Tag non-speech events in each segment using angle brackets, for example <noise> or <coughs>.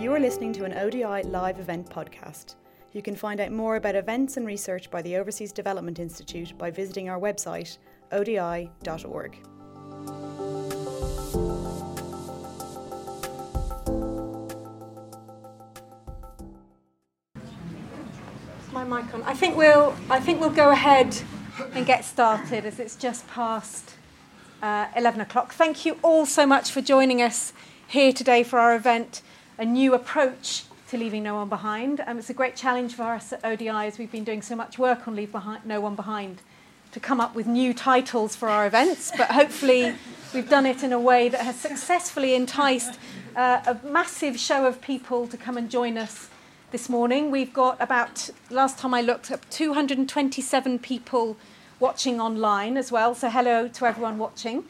You are listening to an ODI live event podcast. You can find out more about events and research by the Overseas Development Institute by visiting our website, odi.org. my mic on. I think we'll I think we'll go ahead and get started as it's just past uh, 11 o'clock. Thank you all so much for joining us here today for our event, a new approach to leaving no one behind. Um, it's a great challenge for us at ODI as we've been doing so much work on Leave behind, No One Behind to come up with new titles for our events, but hopefully we've done it in a way that has successfully enticed uh, a massive show of people to come and join us this morning. We've got about, last time I looked, up 227 people watching online as well. So, hello to everyone watching.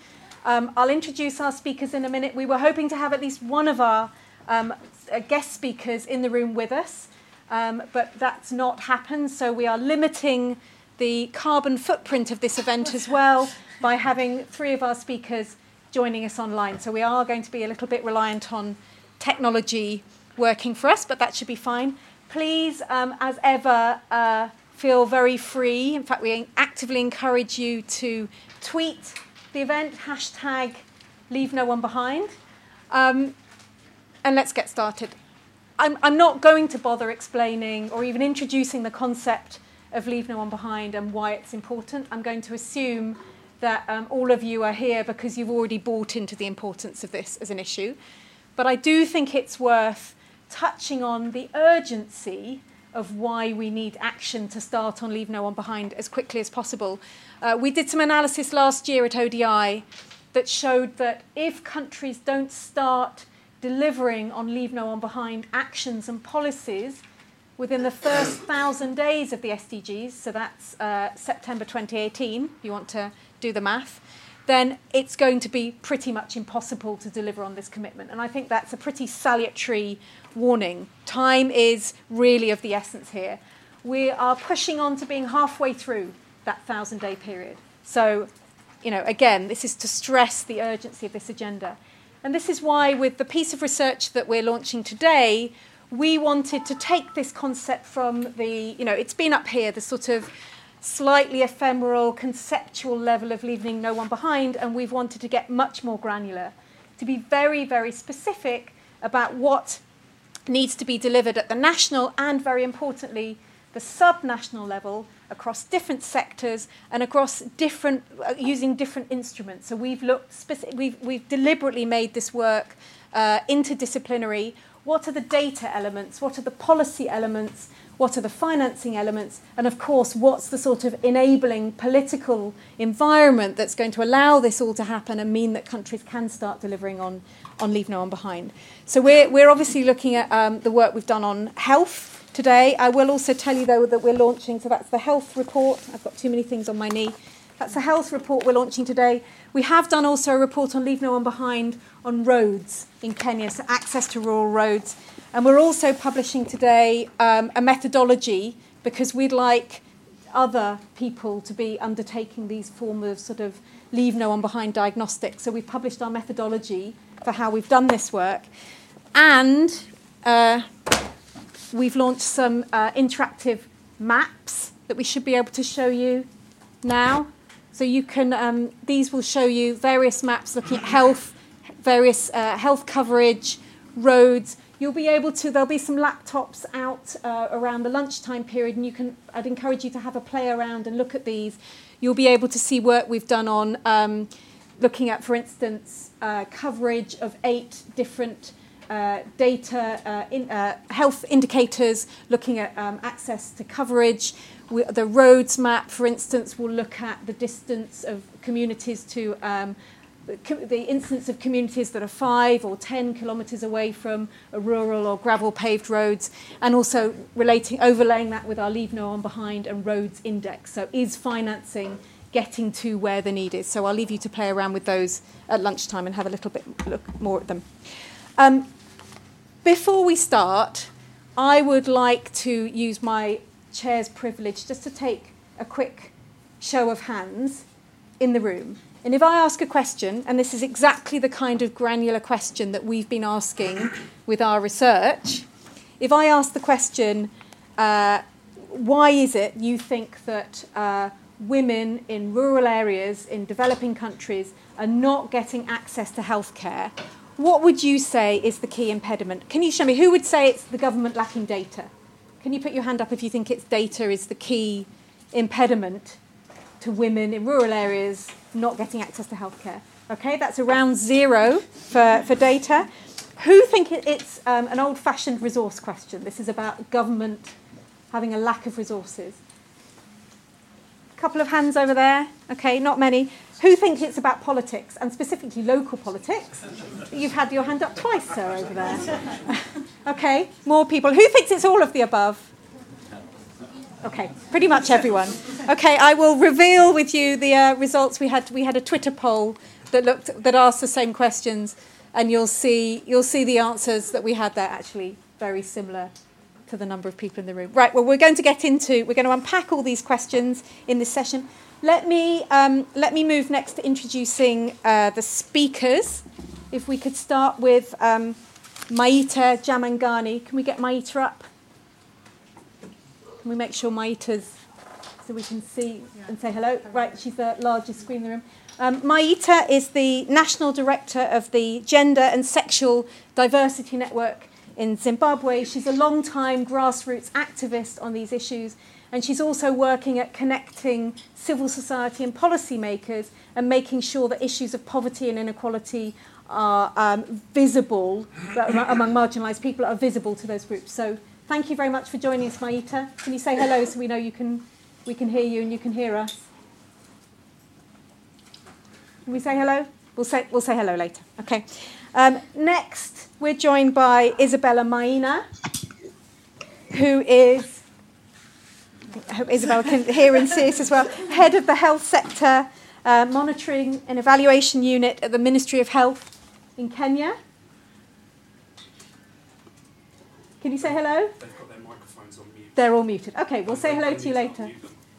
Um, I'll introduce our speakers in a minute. We were hoping to have at least one of our um, uh, guest speakers in the room with us, um, but that's not happened. So, we are limiting the carbon footprint of this event as well by having three of our speakers joining us online. So, we are going to be a little bit reliant on technology working for us, but that should be fine. Please, um, as ever, uh, feel very free. In fact, we actively encourage you to tweet the event, hashtag leave no one behind. Um, and let's get started. I'm, I'm not going to bother explaining or even introducing the concept of leave no one behind and why it's important. I'm going to assume that um, all of you are here because you've already bought into the importance of this as an issue. But I do think it's worth touching on the urgency of why we need action to start on Leave No One Behind as quickly as possible. Uh, we did some analysis last year at ODI that showed that if countries don't start delivering on Leave No One Behind actions and policies within the first thousand days of the SDGs, so that's uh, September 2018, if you want to do the math, then it's going to be pretty much impossible to deliver on this commitment. And I think that's a pretty salutary warning. Time is really of the essence here. We are pushing on to being halfway through that thousand day period. So, you know, again, this is to stress the urgency of this agenda. And this is why, with the piece of research that we're launching today, we wanted to take this concept from the, you know, it's been up here, the sort of slightly ephemeral, conceptual level of leaving no one behind, and we've wanted to get much more granular, to be very, very specific about what needs to be delivered at the national and, very importantly, the sub-national level across different sectors and across different uh, using different instruments. So we've looked speci- we've we've deliberately made this work uh, interdisciplinary. What are the data elements? What are the policy elements? What are the financing elements? And of course, what's the sort of enabling political environment that's going to allow this all to happen and mean that countries can start delivering on, on Leave No One Behind? So we're, we're obviously looking at um, the work we've done on health today. I will also tell you, though, that we're launching, so that's the health report. I've got too many things on my knee. That's the health report we're launching today. We have done also a report on Leave No One Behind on roads in Kenya, so access to rural roads. And we're also publishing today um, a methodology because we'd like other people to be undertaking these forms of sort of leave no one behind diagnostics. So we've published our methodology for how we've done this work. And uh, we've launched some uh, interactive maps that we should be able to show you now. So you can, um, these will show you various maps looking at health, various uh, health coverage, roads, You'll be able to, there'll be some laptops out uh, around the lunchtime period, and you can, I'd encourage you to have a play around and look at these. You'll be able to see work we've done on um, looking at, for instance, uh, coverage of eight different uh, data, uh, in, uh, health indicators, looking at um, access to coverage. We, the roads map, for instance, will look at the distance of communities to um, the instance of communities that are five or ten kilometres away from a rural or gravel paved roads, and also relating, overlaying that with our Leave No One Behind and Roads Index. So, is financing getting to where the need is? So, I'll leave you to play around with those at lunchtime and have a little bit look more at them. Um, before we start, I would like to use my chair's privilege just to take a quick show of hands in the room. And if I ask a question, and this is exactly the kind of granular question that we've been asking with our research, if I ask the question, uh, why is it you think that uh, women in rural areas in developing countries are not getting access to healthcare? What would you say is the key impediment? Can you show me who would say it's the government lacking data? Can you put your hand up if you think it's data is the key impediment to women in rural areas not getting access to healthcare? Okay, that's around zero for, for data. Who think it's um, an old fashioned resource question? This is about government having a lack of resources. A couple of hands over there. Okay, not many. Who think it's about politics and specifically local politics? You've had your hand up twice, sir, over there. <laughs> okay, more people. Who thinks it's all of the above? Okay, pretty much everyone. Okay, I will reveal with you the uh, results. We had we had a Twitter poll that looked that asked the same questions, and you'll see you'll see the answers that we had there actually very similar to the number of people in the room. Right. Well, we're going to get into we're going to unpack all these questions in this session. Let me um, let me move next to introducing uh, the speakers. If we could start with um, Maita Jamangani. Can we get Maita up? Can we make sure Maita's so we can see and say hello? Right, she's the largest screen in the room. Um, Maita is the National Director of the Gender and Sexual Diversity Network in Zimbabwe. She's a long-time grassroots activist on these issues, and she's also working at connecting civil society and policymakers and making sure that issues of poverty and inequality are um, visible among marginalised people, are visible to those groups. So Thank you very much for joining us, Maita. Can you say hello so we know you can, we can hear you and you can hear us? Can we say hello? We'll say, we'll say hello later. Okay. Um, next, we're joined by Isabella Maina, who is, I hope Isabel can hear and see us as well, head of the health sector uh, monitoring and evaluation unit at the Ministry of Health in Kenya. Can you say hello? They've got their microphones on mute. They're all muted. Okay, we'll say hello to you later.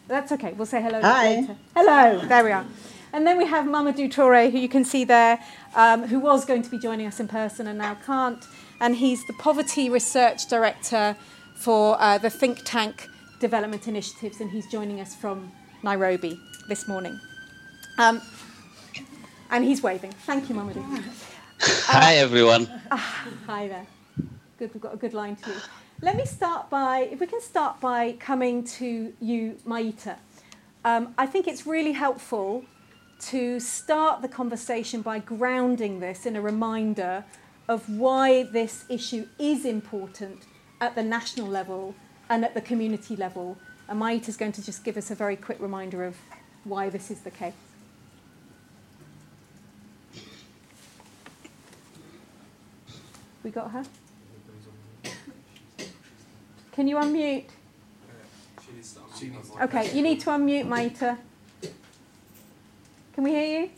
That's okay. We'll say hello later. Hi. later. Hello. There we are. And then we have Mamadou Toure, who you can see there, um, who was going to be joining us in person and now can't. And he's the Poverty Research Director for uh, the think tank Development Initiatives, and he's joining us from Nairobi this morning. Um, and he's waving. Thank you, Mamadou. <laughs> Hi, everyone. Ah, hi there. Good, we've got a good line to you. Let me start by, if we can start by coming to you, Maita. Um, I think it's really helpful to start the conversation by grounding this in a reminder of why this issue is important at the national level and at the community level. And Maita is going to just give us a very quick reminder of why this is the case. We got her? Can you unmute? Okay, you need to unmute, Maita. Can we hear you?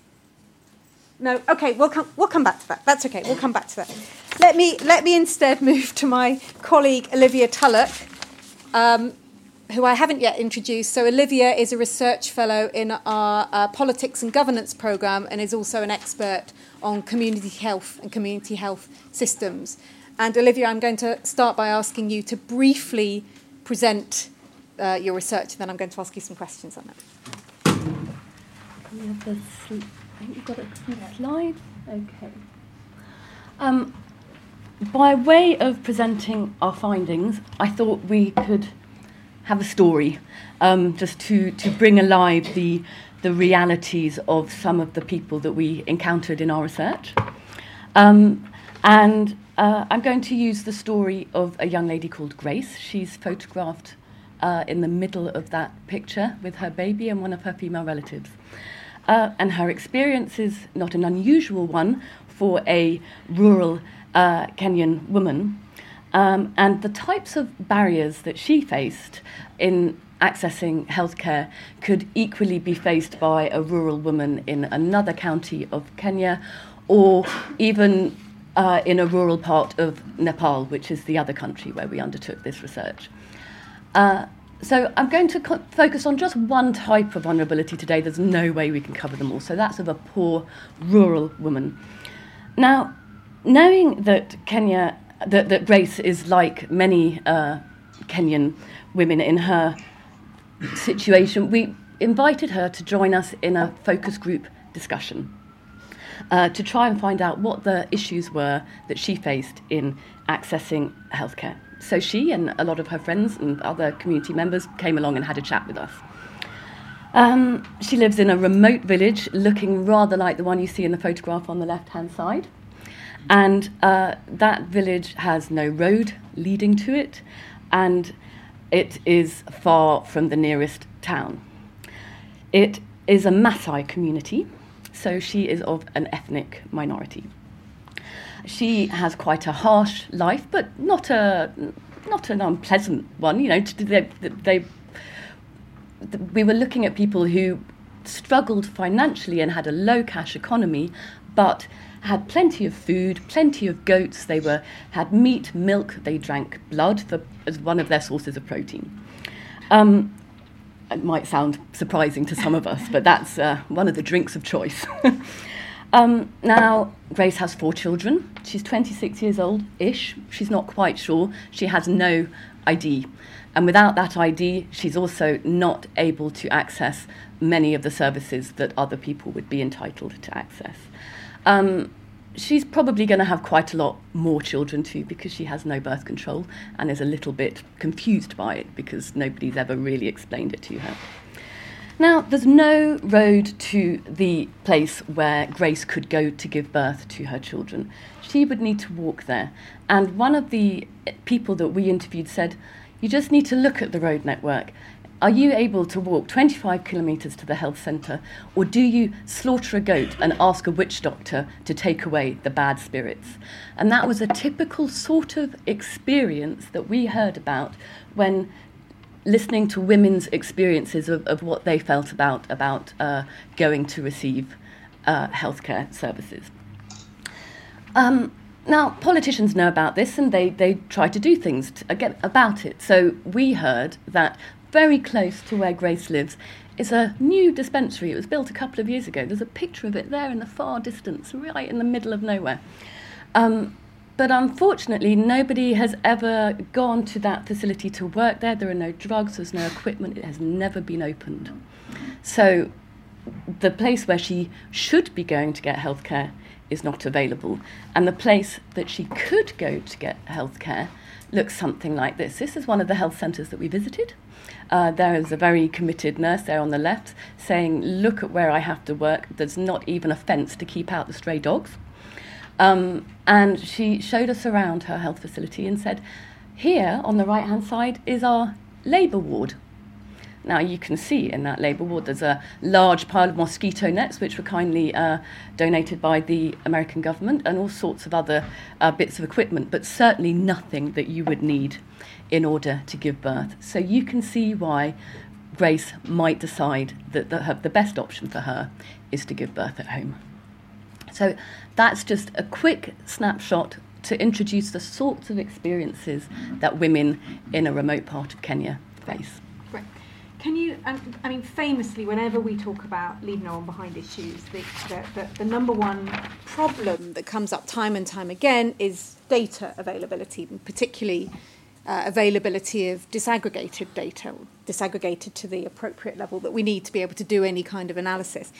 No. Okay, we'll come. We'll come back to that. That's okay. We'll come back to that. Let me let me instead move to my colleague Olivia Tulloch, um, who I haven't yet introduced. So Olivia is a research fellow in our uh, politics and governance program, and is also an expert on community health and community health systems. And Olivia, I'm going to start by asking you to briefly present uh, your research, and then I'm going to ask you some questions on it. We have the you've got a few slides. Okay. Um, by way of presenting our findings, I thought we could have a story, um, just to, to bring alive the, the realities of some of the people that we encountered in our research. Um, and uh, I'm going to use the story of a young lady called Grace. She's photographed uh, in the middle of that picture with her baby and one of her female relatives. Uh, and her experience is not an unusual one for a rural uh, Kenyan woman. Um, and the types of barriers that she faced in accessing healthcare could equally be faced by a rural woman in another county of Kenya or even uh, in a rural part of Nepal, which is the other country where we undertook this research. Uh, so I'm going to co- focus on just one type of vulnerability today. There's no way we can cover them all. So that's of a poor rural woman. Now, knowing that Kenya, that, that Grace is like many uh, Kenyan women in her situation, we invited her to join us in a focus group discussion uh, to try and find out what the issues were that she faced in accessing healthcare. So she and a lot of her friends and other community members came along and had a chat with us. Um, she lives in a remote village looking rather like the one you see in the photograph on the left hand side. And uh, that village has no road leading to it, and it is far from the nearest town. It is a Maasai community, so she is of an ethnic minority. She has quite a harsh life, but not a not an unpleasant one. You know, they, they, we were looking at people who struggled financially and had a low cash economy, but had plenty of food, plenty of goats. They were had meat, milk. They drank blood for, as one of their sources of protein. Um, it might sound surprising to some of us, but that's uh, one of the drinks of choice. <laughs> um, now, Grace has four children. She's 26 years old ish. She's not quite sure. She has no ID. And without that ID, she's also not able to access many of the services that other people would be entitled to access. Um, she's probably going to have quite a lot more children too because she has no birth control and is a little bit confused by it because nobody's ever really explained it to her. Now, there's no road to the place where Grace could go to give birth to her children. She would need to walk there. And one of the people that we interviewed said, You just need to look at the road network are you able to walk 25 kilometres to the health centre, or do you slaughter a goat and ask a witch doctor to take away the bad spirits? And that was a typical sort of experience that we heard about when listening to women's experiences of, of what they felt about, about uh, going to receive uh, healthcare services. Um, now, politicians know about this and they, they try to do things to, get about it. So we heard that very close to where Grace lives is a new dispensary. It was built a couple of years ago. There's a picture of it there in the far distance, right in the middle of nowhere. Um, but unfortunately, nobody has ever gone to that facility to work there. There are no drugs, there's no equipment, it has never been opened. So, the place where she should be going to get healthcare is not available. And the place that she could go to get healthcare looks something like this. This is one of the health centres that we visited. Uh, there is a very committed nurse there on the left saying, Look at where I have to work. There's not even a fence to keep out the stray dogs. Um, and she showed us around her health facility and said, Here on the right hand side is our labour ward. Now, you can see in that labour ward there's a large pile of mosquito nets, which were kindly uh, donated by the American government, and all sorts of other uh, bits of equipment, but certainly nothing that you would need in order to give birth. So you can see why Grace might decide that the, her, the best option for her is to give birth at home. So that's just a quick snapshot to introduce the sorts of experiences that women in a remote part of Kenya face. Great. Can you, um, I mean, famously, whenever we talk about leave no one behind issues, the, the, the, the number one problem that comes up time and time again is data availability, particularly uh, availability of disaggregated data, disaggregated to the appropriate level that we need to be able to do any kind of analysis.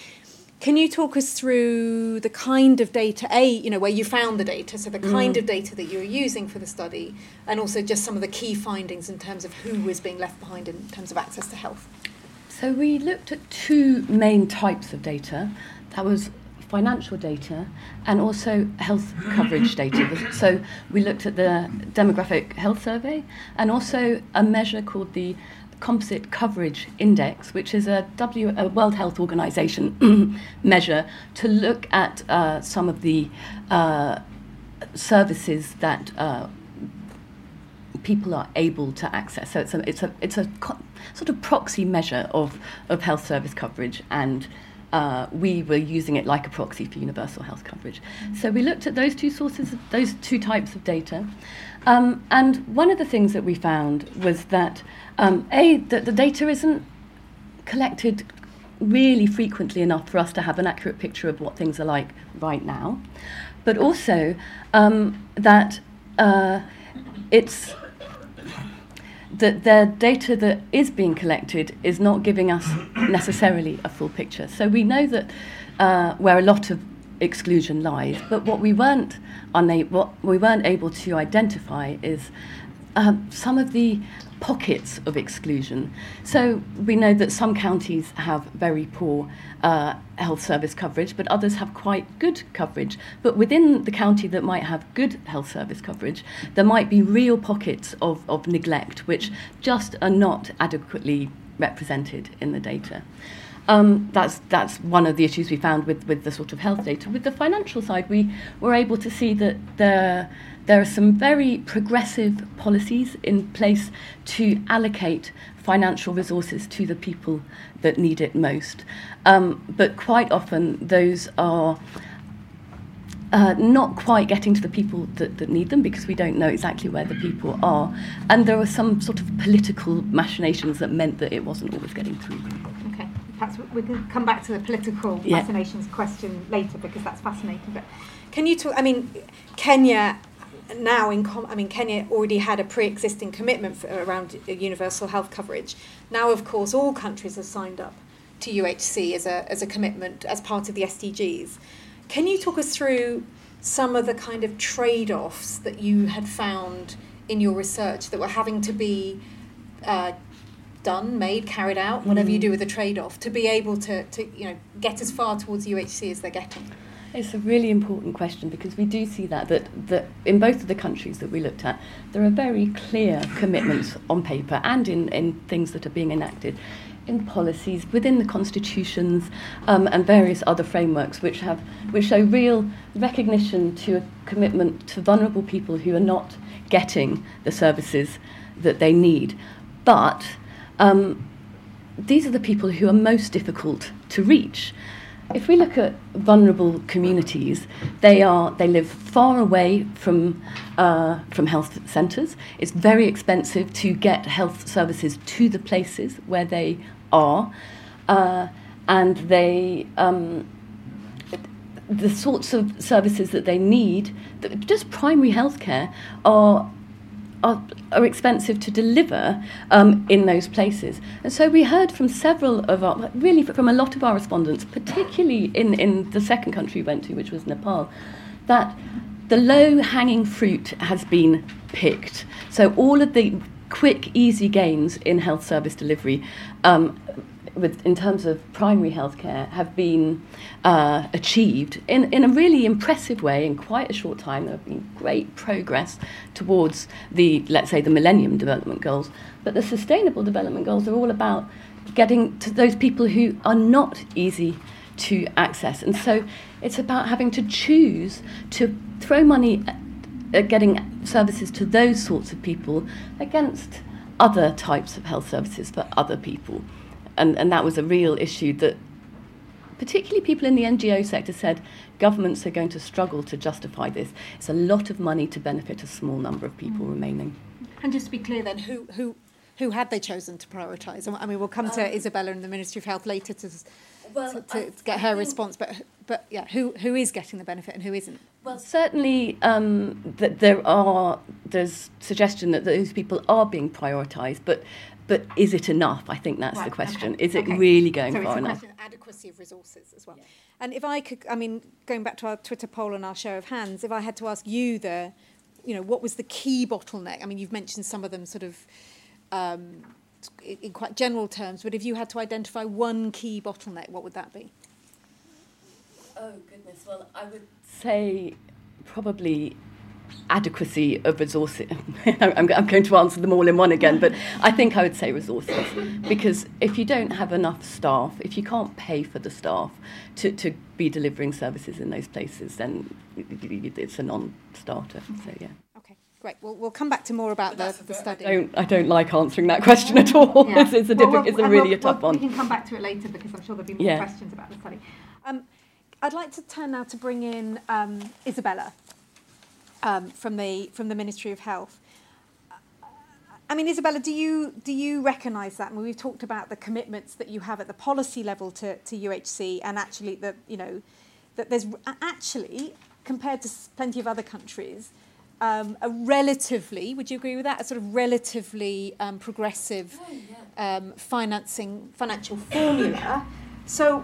Can you talk us through the kind of data, A, you know, where you found the data, so the kind mm. of data that you were using for the study, and also just some of the key findings in terms of who was being left behind in terms of access to health? So we looked at two main types of data. That was financial data and also health coverage <coughs> data. So we looked at the demographic health survey and also a measure called the Composite Coverage Index, which is a, w, a World Health Organization <coughs> measure to look at uh, some of the uh, services that uh, people are able to access. So it's a, it's a, it's a co- sort of proxy measure of, of health service coverage and uh, we were using it like a proxy for universal health coverage. So we looked at those two sources, those two types of data. Um, and one of the things that we found was that, um, A, that the data isn't collected really frequently enough for us to have an accurate picture of what things are like right now, but also um, that uh, it's that the data that is being collected is not giving us necessarily a full picture. So we know that uh, where a lot of exclusion lies, but what we weren't unable, what we weren't able to identify is uh, some of the pockets of exclusion. So we know that some counties have very poor uh, health service coverage, but others have quite good coverage. But within the county that might have good health service coverage, there might be real pockets of, of neglect which just are not adequately represented in the data. Um, that's that's one of the issues we found with, with the sort of health data. With the financial side, we were able to see that there there are some very progressive policies in place to allocate financial resources to the people that need it most. Um, but quite often, those are uh, not quite getting to the people that, that need them because we don't know exactly where the people are. And there were some sort of political machinations that meant that it wasn't always getting through. Okay, perhaps we can come back to the political yeah. machinations question later because that's fascinating. But can you talk? I mean, Kenya now in com- I mean Kenya already had a pre-existing commitment for, around universal health coverage. Now, of course, all countries have signed up to UHC as a as a commitment as part of the SDGs. Can you talk us through some of the kind of trade-offs that you had found in your research that were having to be uh, done, made, carried out, whatever mm. you do with a trade-off, to be able to, to you know get as far towards UHC as they're getting? It's a really important question because we do see that, that that in both of the countries that we looked at, there are very clear commitments <coughs> on paper and in, in things that are being enacted in policies within the constitutions um, and various other frameworks which have which show real recognition to a commitment to vulnerable people who are not getting the services that they need. But um, these are the people who are most difficult to reach if we look at vulnerable communities, they are they live far away from uh, from health centres. It's very expensive to get health services to the places where they are, uh, and they. Um, the sorts of services that they need, just primary healthcare, are are, are expensive to deliver um, in those places. And so we heard from several of our, really from a lot of our respondents, particularly in, in the second country we went to, which was Nepal, that the low hanging fruit has been picked. So all of the quick, easy gains in health service delivery um, with, in terms of primary healthcare have been uh, achieved in, in a really impressive way in quite a short time. There have been great progress towards the, let's say, the Millennium Development Goals. But the Sustainable Development Goals are all about getting to those people who are not easy to access. And so it's about having to choose to throw money at getting services to those sorts of people against other types of health services for other people and, and that was a real issue that particularly people in the NGO sector said governments are going to struggle to justify this. It's a lot of money to benefit a small number of people mm. remaining. And just to be clear then, who, who, who had they chosen to prioritise? I mean, we'll come to um, Isabella in the Ministry of Health later to, well, to, to, to get her response, but, but yeah, who, who is getting the benefit and who isn't? Well, certainly um, that there are, there's suggestion that those people are being prioritised, but but is it enough? I think that's right, the question. Okay, is it okay. really going so far enough? Question, adequacy of resources as well. Yeah. And if I could, I mean, going back to our Twitter poll and our show of hands, if I had to ask you the, you know, what was the key bottleneck? I mean, you've mentioned some of them sort of um, in quite general terms, but if you had to identify one key bottleneck, what would that be? Oh goodness. Well, I would say probably adequacy of resources. <laughs> I'm, I'm, going to answer them all in one again, but I think I would say resources. Because if you don't have enough staff, if you can't pay for the staff to, to be delivering services in those places, then it's a non starter. So, yeah. Okay. Great. Well, we'll come back to more about the, the study. I don't, I don't like answering that question at all. Yeah. it's, it's, a Well, diffi- well, it's a really we'll- a tough we'll- one. We can come back to it later because I'm sure there'll be more Yeah. questions about the study. Um, I'd like to turn now to bring in um, Isabella um, from the from the Ministry of Health. I mean, Isabella, do you do you recognise that? I mean, we've talked about the commitments that you have at the policy level to, to UHC, and actually the you know that there's actually compared to plenty of other countries, um, a relatively would you agree with that? A sort of relatively um, progressive um, financing financial formula. So,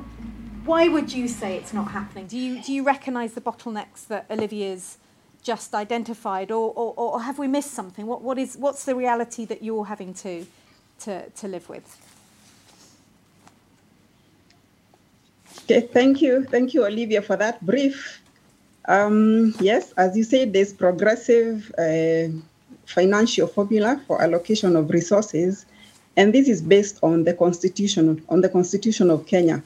why would you say it's not happening? Do you do you recognise the bottlenecks that Olivia's just identified, or, or, or have we missed something? What what is what's the reality that you're having to to, to live with? Okay, thank you. Thank you, Olivia, for that brief. Um, yes, as you said, there's progressive uh, financial formula for allocation of resources, and this is based on the constitution on the constitution of Kenya.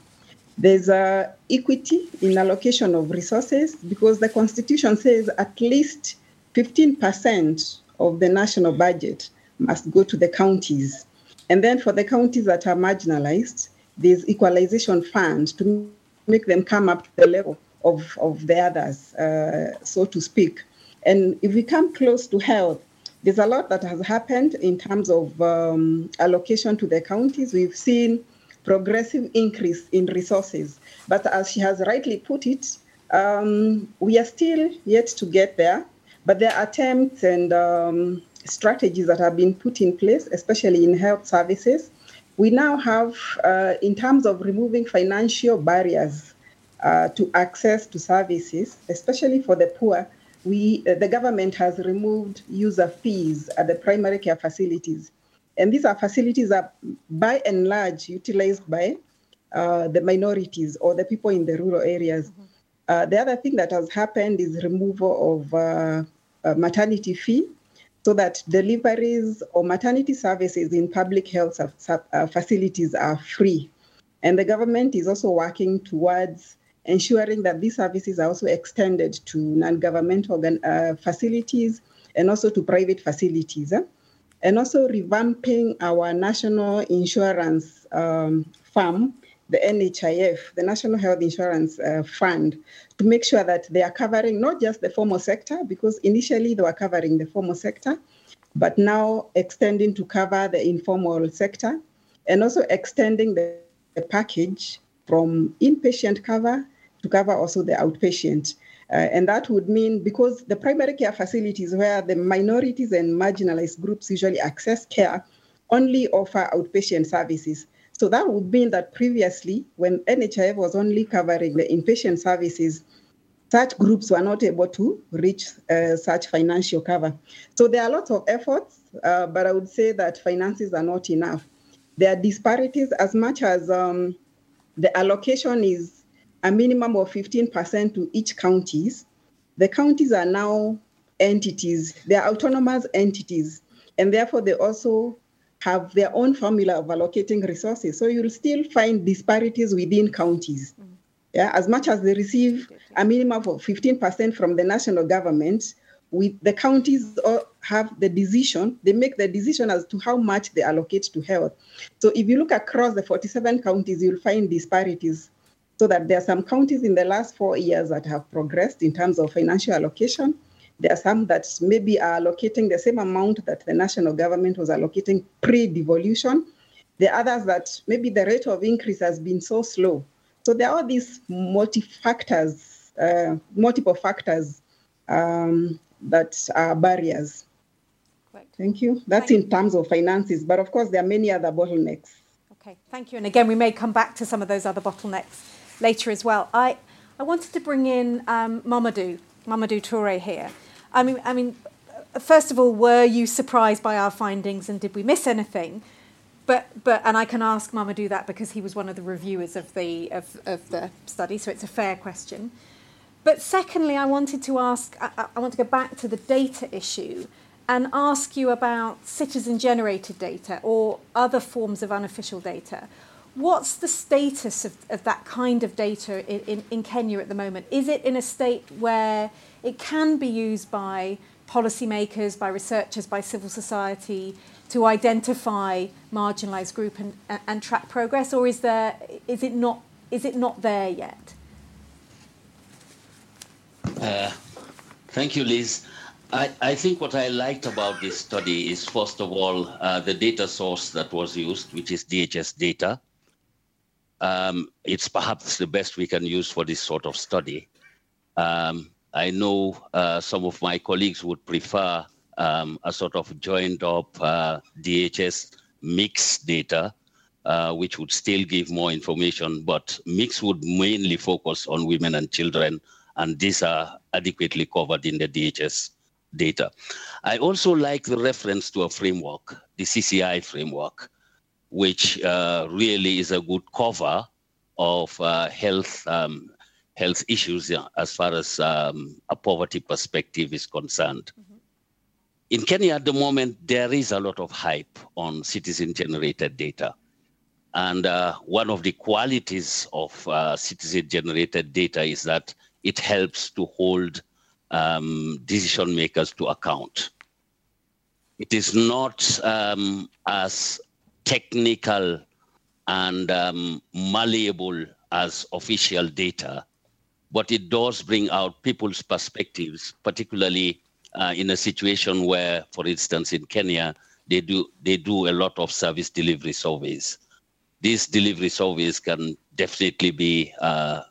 There's uh, equity in allocation of resources because the constitution says at least 15% of the national budget must go to the counties. And then for the counties that are marginalized, there's equalization fund to make them come up to the level of, of the others, uh, so to speak. And if we come close to health, there's a lot that has happened in terms of um, allocation to the counties. We've seen progressive increase in resources. But as she has rightly put it, um, we are still yet to get there. But there are attempts and um, strategies that have been put in place, especially in health services. We now have, uh, in terms of removing financial barriers uh, to access to services, especially for the poor, we, uh, the government has removed user fees at the primary care facilities. And these are facilities that, by and large, utilized by uh, the minorities or the people in the rural areas. Uh, the other thing that has happened is removal of uh, maternity fee so that deliveries or maternity services in public health uh, facilities are free. And the government is also working towards ensuring that these services are also extended to non-governmental organ- uh, facilities and also to private facilities. eh? And also revamping our national insurance um, firm, the NHIF, the National Health Insurance uh, Fund, to make sure that they are covering not just the formal sector, because initially they were covering the formal sector, but now extending to cover the informal sector and also extending the, the package from inpatient cover to cover also the outpatient. Uh, and that would mean because the primary care facilities where the minorities and marginalized groups usually access care only offer outpatient services. So that would mean that previously, when NHIF was only covering the inpatient services, such groups were not able to reach uh, such financial cover. So there are lots of efforts, uh, but I would say that finances are not enough. There are disparities as much as um, the allocation is a minimum of 15% to each counties. The counties are now entities, they are autonomous entities, and therefore they also have their own formula of allocating resources. So you'll still find disparities within counties. Mm. Yeah, as much as they receive a minimum of 15% from the national government, with the counties all have the decision, they make the decision as to how much they allocate to health. So if you look across the 47 counties, you'll find disparities. So that there are some counties in the last four years that have progressed in terms of financial allocation. There are some that maybe are allocating the same amount that the national government was allocating pre-devolution. The others that maybe the rate of increase has been so slow. So there are all these multi-factors, uh, multiple factors um, that are barriers. Thank you. That's Thank in terms of finances, but of course there are many other bottlenecks. Okay, thank you. And again, we may come back to some of those other bottlenecks later as well. I, I wanted to bring in um, Mamadou, Mamadou Toure here. I mean, I mean, first of all, were you surprised by our findings and did we miss anything? But, but, and I can ask Mamadou that because he was one of the reviewers of the, of, of the study, so it's a fair question. But secondly, I wanted to ask, I, I want to go back to the data issue and ask you about citizen generated data or other forms of unofficial data. What's the status of, of that kind of data in, in, in Kenya at the moment? Is it in a state where it can be used by policymakers, by researchers, by civil society to identify marginalised group and, and track progress, or is there is it not is it not there yet? Uh, thank you, Liz. I, I, think what I liked about this study is, first of all, uh, the data source that was used, which is DHS data. Um, it's perhaps the best we can use for this sort of study. Um, I know uh, some of my colleagues would prefer um, a sort of joined up uh, DHS MICS data, uh, which would still give more information, but MICS would mainly focus on women and children, and these are adequately covered in the DHS data. I also like the reference to a framework, the CCI framework, which uh, really is a good cover of uh, health um, health issues as far as um, a poverty perspective is concerned. Mm-hmm. In Kenya at the moment, there is a lot of hype on citizen generated data. And uh, one of the qualities of uh, citizen generated data is that it helps to hold um, decision makers to account. It is not um, as technical and um, malleable as official data, but it does bring out people's perspectives, particularly uh, in a situation where, for instance, in Kenya, they do they do a lot of service delivery surveys. These delivery surveys can definitely be uh,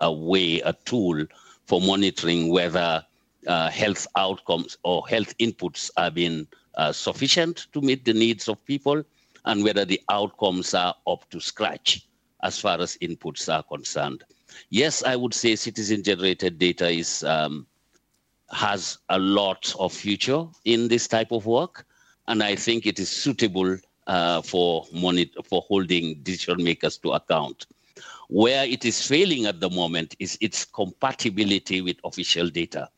a way, a tool for monitoring whether uh, health outcomes or health inputs are being uh, sufficient to meet the needs of people and whether the outcomes are up to scratch as far as inputs are concerned. Yes, I would say citizen generated data is um, has a lot of future in this type of work, and I think it is suitable uh, for monitor, for holding decision makers to account. Where it is failing at the moment is its compatibility with official data,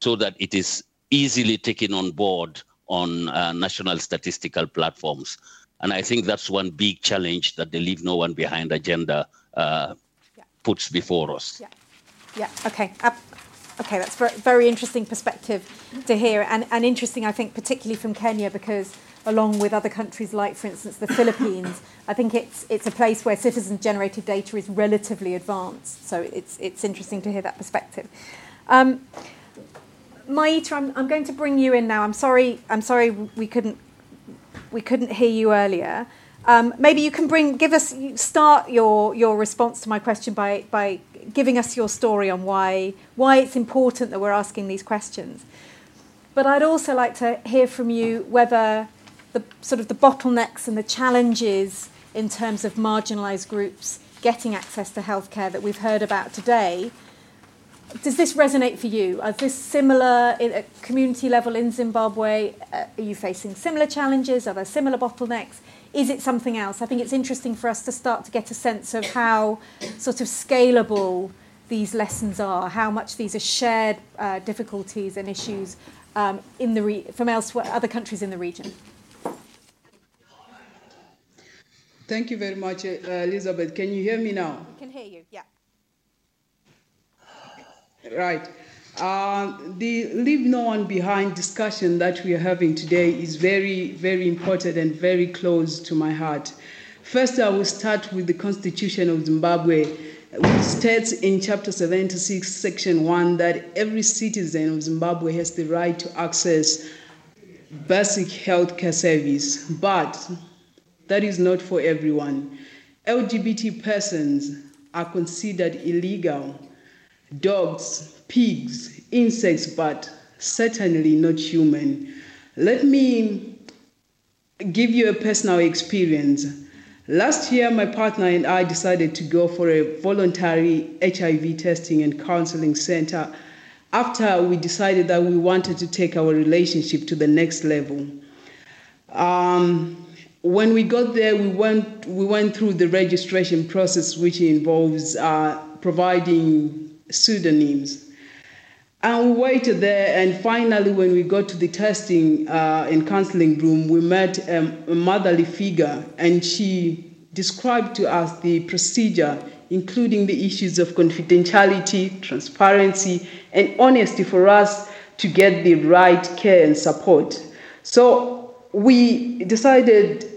so that it is easily taken on board on uh, national statistical platforms. And I think that's one big challenge that the Leave No One Behind agenda uh, yeah. puts before us. Yeah, yeah, okay. Uh, okay, that's very, very interesting perspective to hear, and, and interesting, I think, particularly from Kenya, because along with other countries like, for instance, the Philippines, I think it's, it's a place where citizen-generated data is relatively advanced. So it's, it's interesting to hear that perspective. Um, Maita, I'm, I'm going to bring you in now. I'm sorry, I'm sorry we couldn't we couldn't hear you earlier. Um, maybe you can bring, give us, start your, your response to my question by, by giving us your story on why, why it's important that we're asking these questions. But I'd also like to hear from you whether the sort of the bottlenecks and the challenges in terms of marginalised groups getting access to healthcare that we've heard about today does this resonate for you? Is this similar at community level in Zimbabwe? Uh, are you facing similar challenges? Are there similar bottlenecks? Is it something else? I think it's interesting for us to start to get a sense of how sort of scalable these lessons are, how much these are shared uh, difficulties and issues um, in the re- from elsewhere, other countries in the region. Thank you very much, uh, Elizabeth. Can you hear me now? I can hear you, yeah. Right. Uh, the leave no one behind discussion that we are having today is very, very important and very close to my heart. First, I will start with the Constitution of Zimbabwe, which states in Chapter 76, Section 1, that every citizen of Zimbabwe has the right to access basic health care service. But that is not for everyone. LGBT persons are considered illegal dogs, pigs, insects, but certainly not human. Let me give you a personal experience. Last year, my partner and I decided to go for a voluntary HIV testing and counseling center after we decided that we wanted to take our relationship to the next level. Um, when we got there, we went, we went through the registration process, which involves uh, providing pseudonyms. And we waited there, and finally, when we got to the testing uh, and counseling room, we met um, a motherly figure, and she described to us the procedure, including the issues of confidentiality, transparency, and honesty for us to get the right care and support. So we decided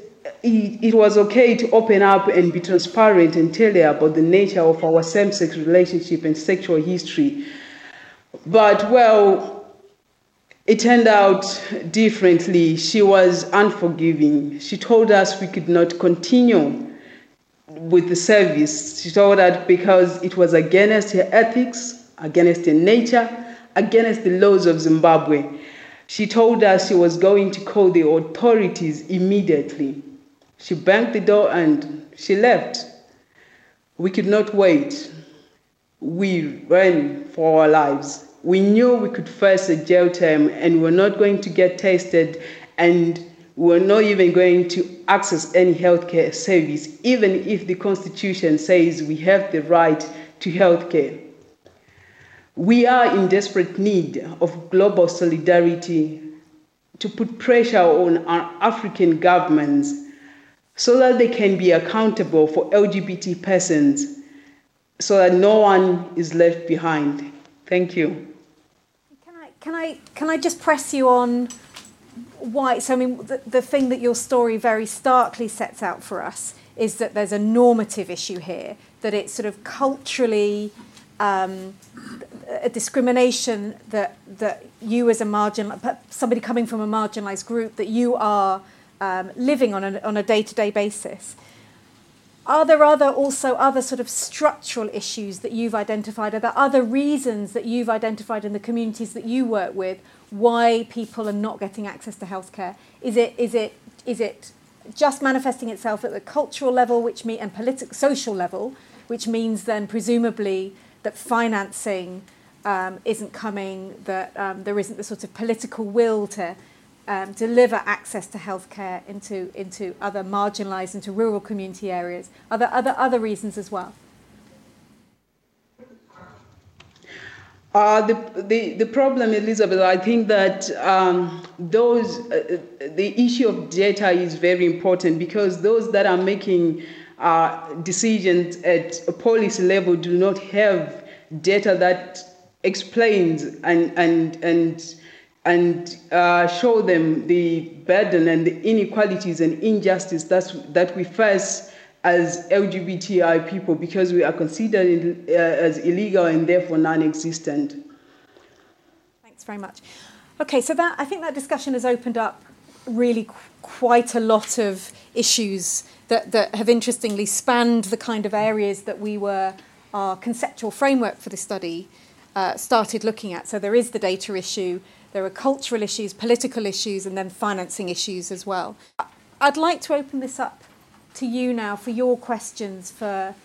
it, it was okay to open up and be transparent and tell her about the nature of our same sex relationship and sexual history. But, well, it turned out differently. She was unforgiving. She told us we could not continue with the service. She told us because it was against her ethics, against her nature, against the laws of Zimbabwe. She told us she was going to call the authorities immediately. She banged the door and she left. We could not wait. We ran for our lives. We knew we could face a jail term and we're not going to get tested and we're not even going to access any healthcare service, even if the Constitution says we have the right to healthcare. We are in desperate need of global solidarity to put pressure on our African governments so that they can be accountable for LGBT persons so that no one is left behind. Thank you. Can I, can I, can I just press you on why? So, I mean, the, the thing that your story very starkly sets out for us is that there's a normative issue here, that it's sort of culturally um, a discrimination that, that you as a marginal, somebody coming from a marginalised group, that you are um, living on a, on a day-to-day basis. Are there other also other sort of structural issues that you've identified? Are there other reasons that you've identified in the communities that you work with why people are not getting access to healthcare? Is it is it is it just manifesting itself at the cultural level, which mean and political social level, which means then presumably that financing um, isn't coming, that um, there isn't the sort of political will to um, deliver access to healthcare into into other marginalised, into rural community areas. Are there other other reasons as well? Uh, the, the, the problem, Elizabeth, I think that um, those, uh, the issue of data is very important because those that are making uh, decisions at a policy level do not have data that explains and, and, and, and uh, show them the burden and the inequalities and injustice that's, that we face as LGBTI people because we are considered uh, as illegal and therefore non-existent. Thanks very much. Okay, so that I think that discussion has opened up really qu- quite a lot of issues that, that have interestingly spanned the kind of areas that we were our conceptual framework for the study uh, started looking at. So there is the data issue, there are cultural issues, political issues, and then financing issues as well. I'd like to open this up to you now for your questions for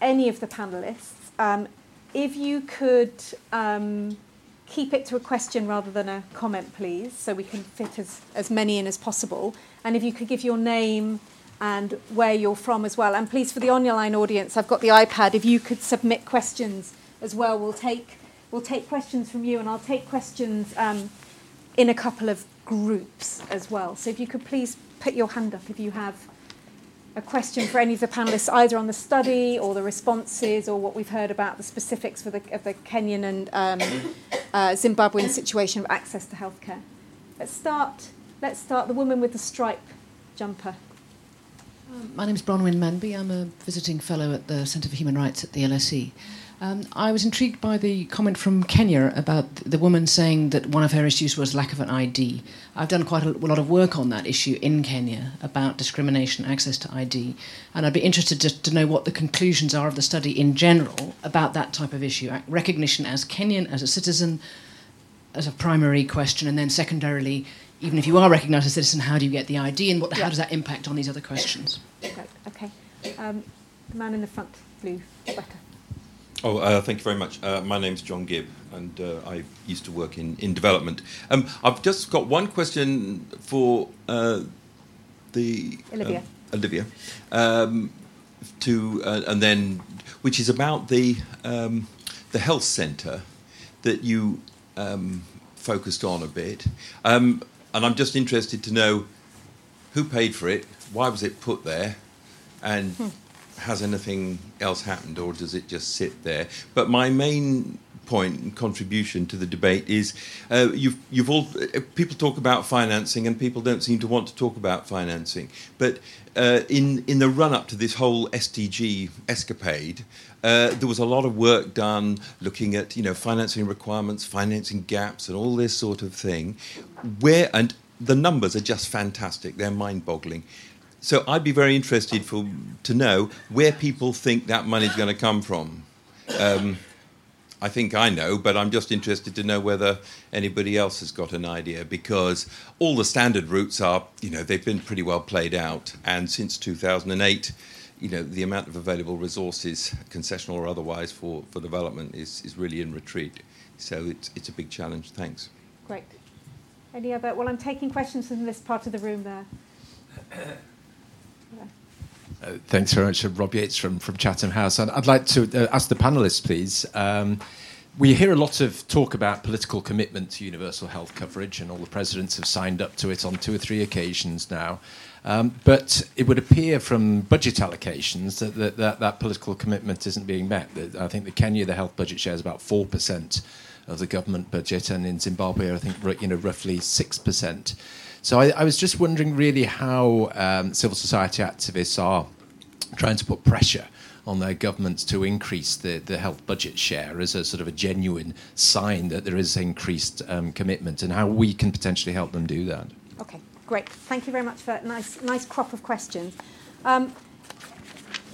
any of the panelists. Um, if you could um, keep it to a question rather than a comment, please, so we can fit as, as many in as possible. And if you could give your name and where you're from as well. And please, for the online audience, I've got the iPad. If you could submit questions as well, we'll take, we'll take questions from you and I'll take questions um, in a couple of groups as well. So if you could please put your hand up if you have a question for any of the panelists, either on the study or the responses or what we've heard about the specifics the, of the Kenyan and um, uh, Zimbabwean situation of access to healthcare. Let's start. Let's start. The woman with the stripe jumper. Um, my name is Bronwyn Manby. I'm a visiting fellow at the Centre for Human Rights at the LSE. Um, I was intrigued by the comment from Kenya about the woman saying that one of her issues was lack of an ID. I've done quite a lot of work on that issue in Kenya about discrimination, access to ID, and I'd be interested to, to know what the conclusions are of the study in general about that type of issue. Recognition as Kenyan, as a citizen, as a primary question, and then secondarily, even if you are recognised as a citizen, how do you get the ID, and what, yeah. how does that impact on these other questions? Okay. okay. Um, the man in the front, blue sweater. Oh, uh, thank you very much. Uh, my name's John Gibb, and uh, I used to work in, in development. Um, I've just got one question for uh, the Olivia. Uh, Olivia, um, to uh, and then which is about the um, the health centre that you um, focused on a bit, um, and I'm just interested to know who paid for it, why was it put there, and. Hmm has anything else happened or does it just sit there? But my main point and contribution to the debate is uh, you've you've all uh, people talk about financing and people don't seem to want to talk about financing, but uh, in in the run up to this whole SDG escapade, uh, there was a lot of work done looking at you know financing requirements, financing gaps, and all this sort of thing. Where and the numbers are just fantastic; they're mind-boggling. So I'd be very interested for to know where people think that money's going to come from. Um, I think I know, but I'm just interested to know whether anybody else has got an idea because all the standard routes are, you know, they've been pretty well played out. And since 2008, you know, the amount of available resources, concessional or otherwise, for, for development is, is really in retreat. So it's, it's a big challenge. Thanks. Great. Any other? Well, I'm taking questions from this part of the room there. <coughs> Uh, thanks very much, Rob Yates from, from Chatham House. And I'd like to uh, ask the panelists, please. Um, we hear a lot of talk about political commitment to universal health coverage, and all the presidents have signed up to it on two or three occasions now. Um, but it would appear from budget allocations that that, that that, political commitment isn't being met. I think the Kenya, the health budget shares about 4% of the government budget, and in Zimbabwe, I think you know, roughly 6%. So I, I was just wondering really how um, civil society activists are trying to put pressure on their governments to increase the, the health budget share as a sort of a genuine sign that there is increased um, commitment and how we can potentially help them do that. Okay, great. Thank you very much for a nice, nice crop of questions. Um,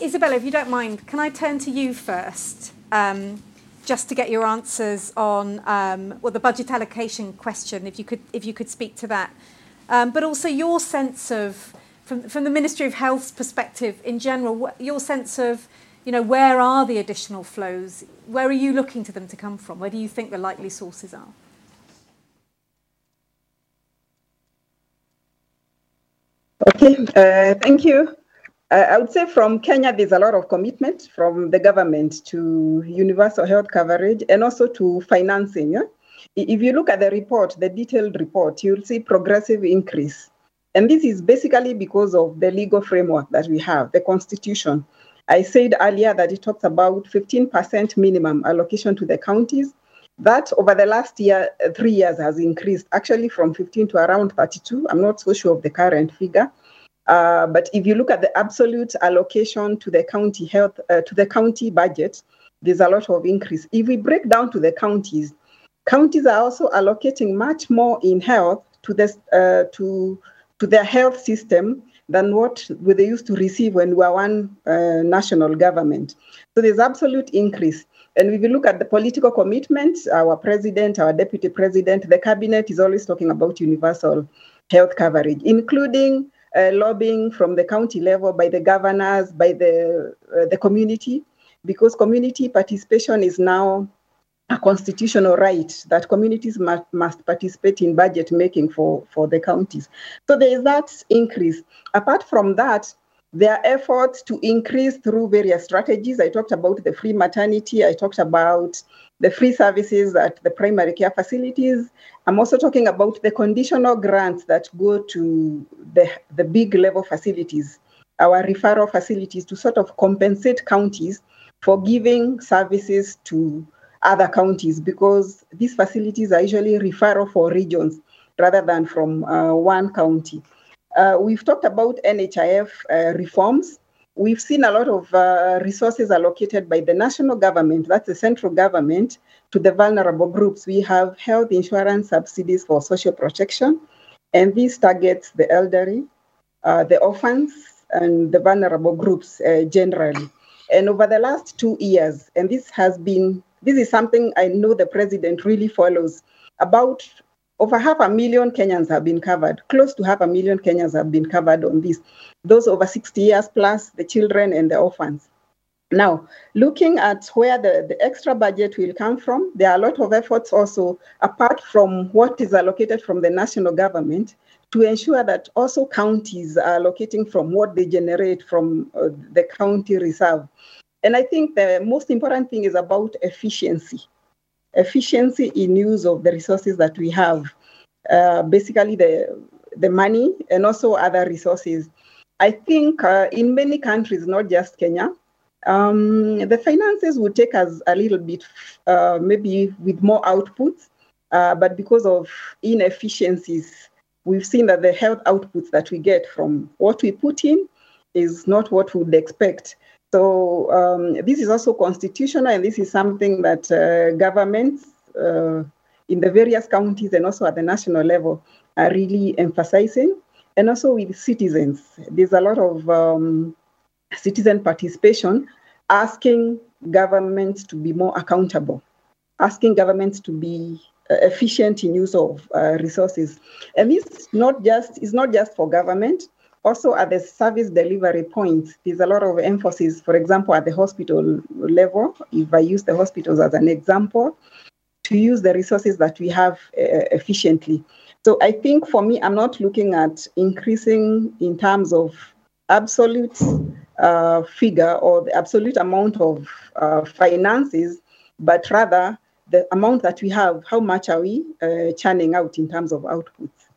Isabella, if you don't mind, can I turn to you first? Um, just to get your answers on um, well the budget allocation question, if you could if you could speak to that, um, but also your sense of, from, from the Ministry of Health's perspective in general, your sense of, you know, where are the additional flows? Where are you looking to them to come from? Where do you think the likely sources are? Okay, uh, thank you. Uh, I would say from Kenya, there's a lot of commitment from the government to universal health coverage and also to financing. Yeah? If you look at the report, the detailed report, you'll see progressive increase. And this is basically because of the legal framework that we have, the constitution. I said earlier that it talks about 15% minimum allocation to the counties. That over the last year, three years has increased actually from 15 to around 32. I'm not so sure of the current figure. Uh, but if you look at the absolute allocation to the county health, uh, to the county budget, there's a lot of increase. If we break down to the counties, Counties are also allocating much more in health to, this, uh, to, to their health system than what they used to receive when we were one uh, national government. So there's absolute increase. And if you look at the political commitment, our president, our deputy president, the cabinet is always talking about universal health coverage, including uh, lobbying from the county level by the governors, by the, uh, the community, because community participation is now a constitutional right that communities must, must participate in budget making for, for the counties. So there is that increase. Apart from that, there are efforts to increase through various strategies. I talked about the free maternity, I talked about the free services at the primary care facilities. I'm also talking about the conditional grants that go to the, the big level facilities, our referral facilities, to sort of compensate counties for giving services to other counties because these facilities are usually referral for regions rather than from uh, one county. Uh, we've talked about NHIF uh, reforms. We've seen a lot of uh, resources allocated by the national government, that's the central government, to the vulnerable groups. We have health insurance subsidies for social protection, and this targets the elderly, uh, the orphans, and the vulnerable groups uh, generally. And over the last two years, and this has been this is something I know the president really follows. About over half a million Kenyans have been covered. Close to half a million Kenyans have been covered on this. Those over 60 years plus, the children and the orphans. Now, looking at where the, the extra budget will come from, there are a lot of efforts also, apart from what is allocated from the national government, to ensure that also counties are allocating from what they generate from uh, the county reserve. And I think the most important thing is about efficiency. Efficiency in use of the resources that we have, uh, basically the, the money and also other resources. I think uh, in many countries, not just Kenya, Um, the finances would take us a little bit, uh, maybe with more outputs, uh, but because of inefficiencies, we've seen that the health outputs that we get from what we put in is not what we would expect. So um, this is also constitutional, and this is something that uh, governments uh, in the various counties and also at the national level are really emphasizing. And also with citizens, there's a lot of um, citizen participation, asking governments to be more accountable, asking governments to be uh, efficient in use of uh, resources. And this not just is not just for government, also, at the service delivery points, there's a lot of emphasis, for example, at the hospital level, if I use the hospitals as an example, to use the resources that we have uh, efficiently. So I think for me, I'm not looking at increasing in terms of absolute uh, figure or the absolute amount of uh, finances, but rather the amount that we have, how much are we uh, churning out in terms of outputs.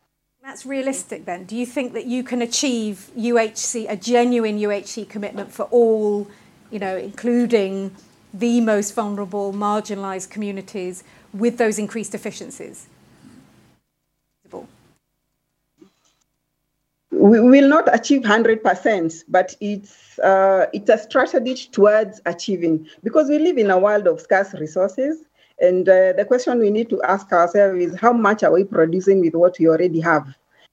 That's realistic then. Do you think that you can achieve UHC, a genuine UHC commitment for all, you know, including the most vulnerable, marginalised communities with those increased efficiencies? We will not achieve 100%, but it's, uh, it's a strategy towards achieving because we live in a world of scarce resources and uh, the question we need to ask ourselves is how much are we producing with what we already have?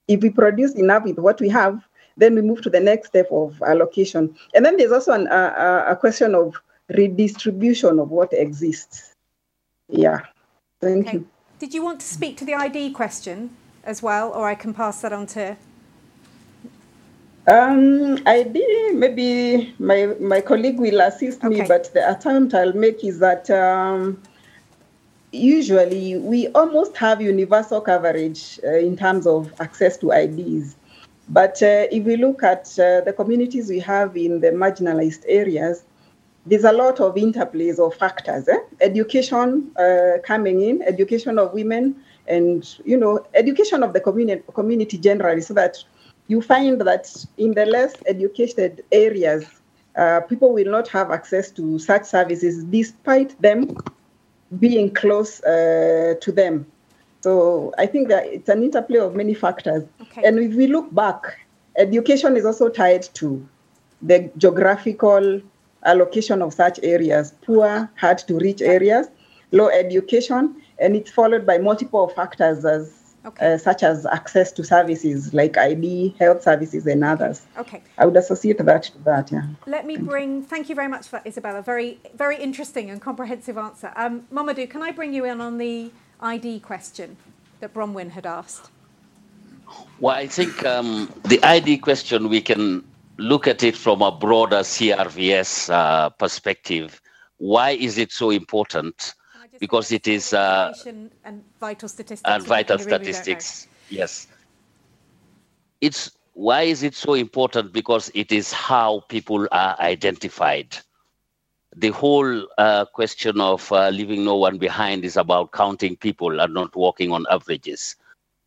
If we produce enough with what we have, then we move to the next step of allocation. And then there's also an, uh, a question of redistribution of what exists. Yeah, thank okay. you. Did you want to speak to the ID question as well, or I can pass that on to um, ID, maybe my, my colleague will assist okay. me, but the attempt I'll make is that um, usually we almost have universal coverage uh, in terms of access to IDs. But uh, if we look at uh, the communities we have in the marginalized areas, there's a lot of interplays or factors. Eh? Education uh, coming in, education of women, and you know, education of the community, community generally, so that you find that in the less educated areas, uh, people will not have access to such services, despite them being close uh, to them. So I think that it's an interplay of many factors. Okay. And if we look back, education is also tied to the geographical allocation of such areas, poor, hard to reach areas, low education, and it's followed by multiple factors as okay. uh, such as access to services like ID, health services, and others. Okay. I would associate that to that, yeah. Let me bring, thank you very much for that, Isabella, very, very interesting and comprehensive answer. Um, Mamadou, can I bring you in on the ID question that Bronwyn had asked? Well, I think um, the ID question, we can look at it from a broader CRVS uh, perspective. Why is it so important? Because it is uh, and vital statistics and vital statistics. yes. It's why is it so important? Because it is how people are identified. The whole uh, question of uh, leaving no one behind is about counting people and not working on averages.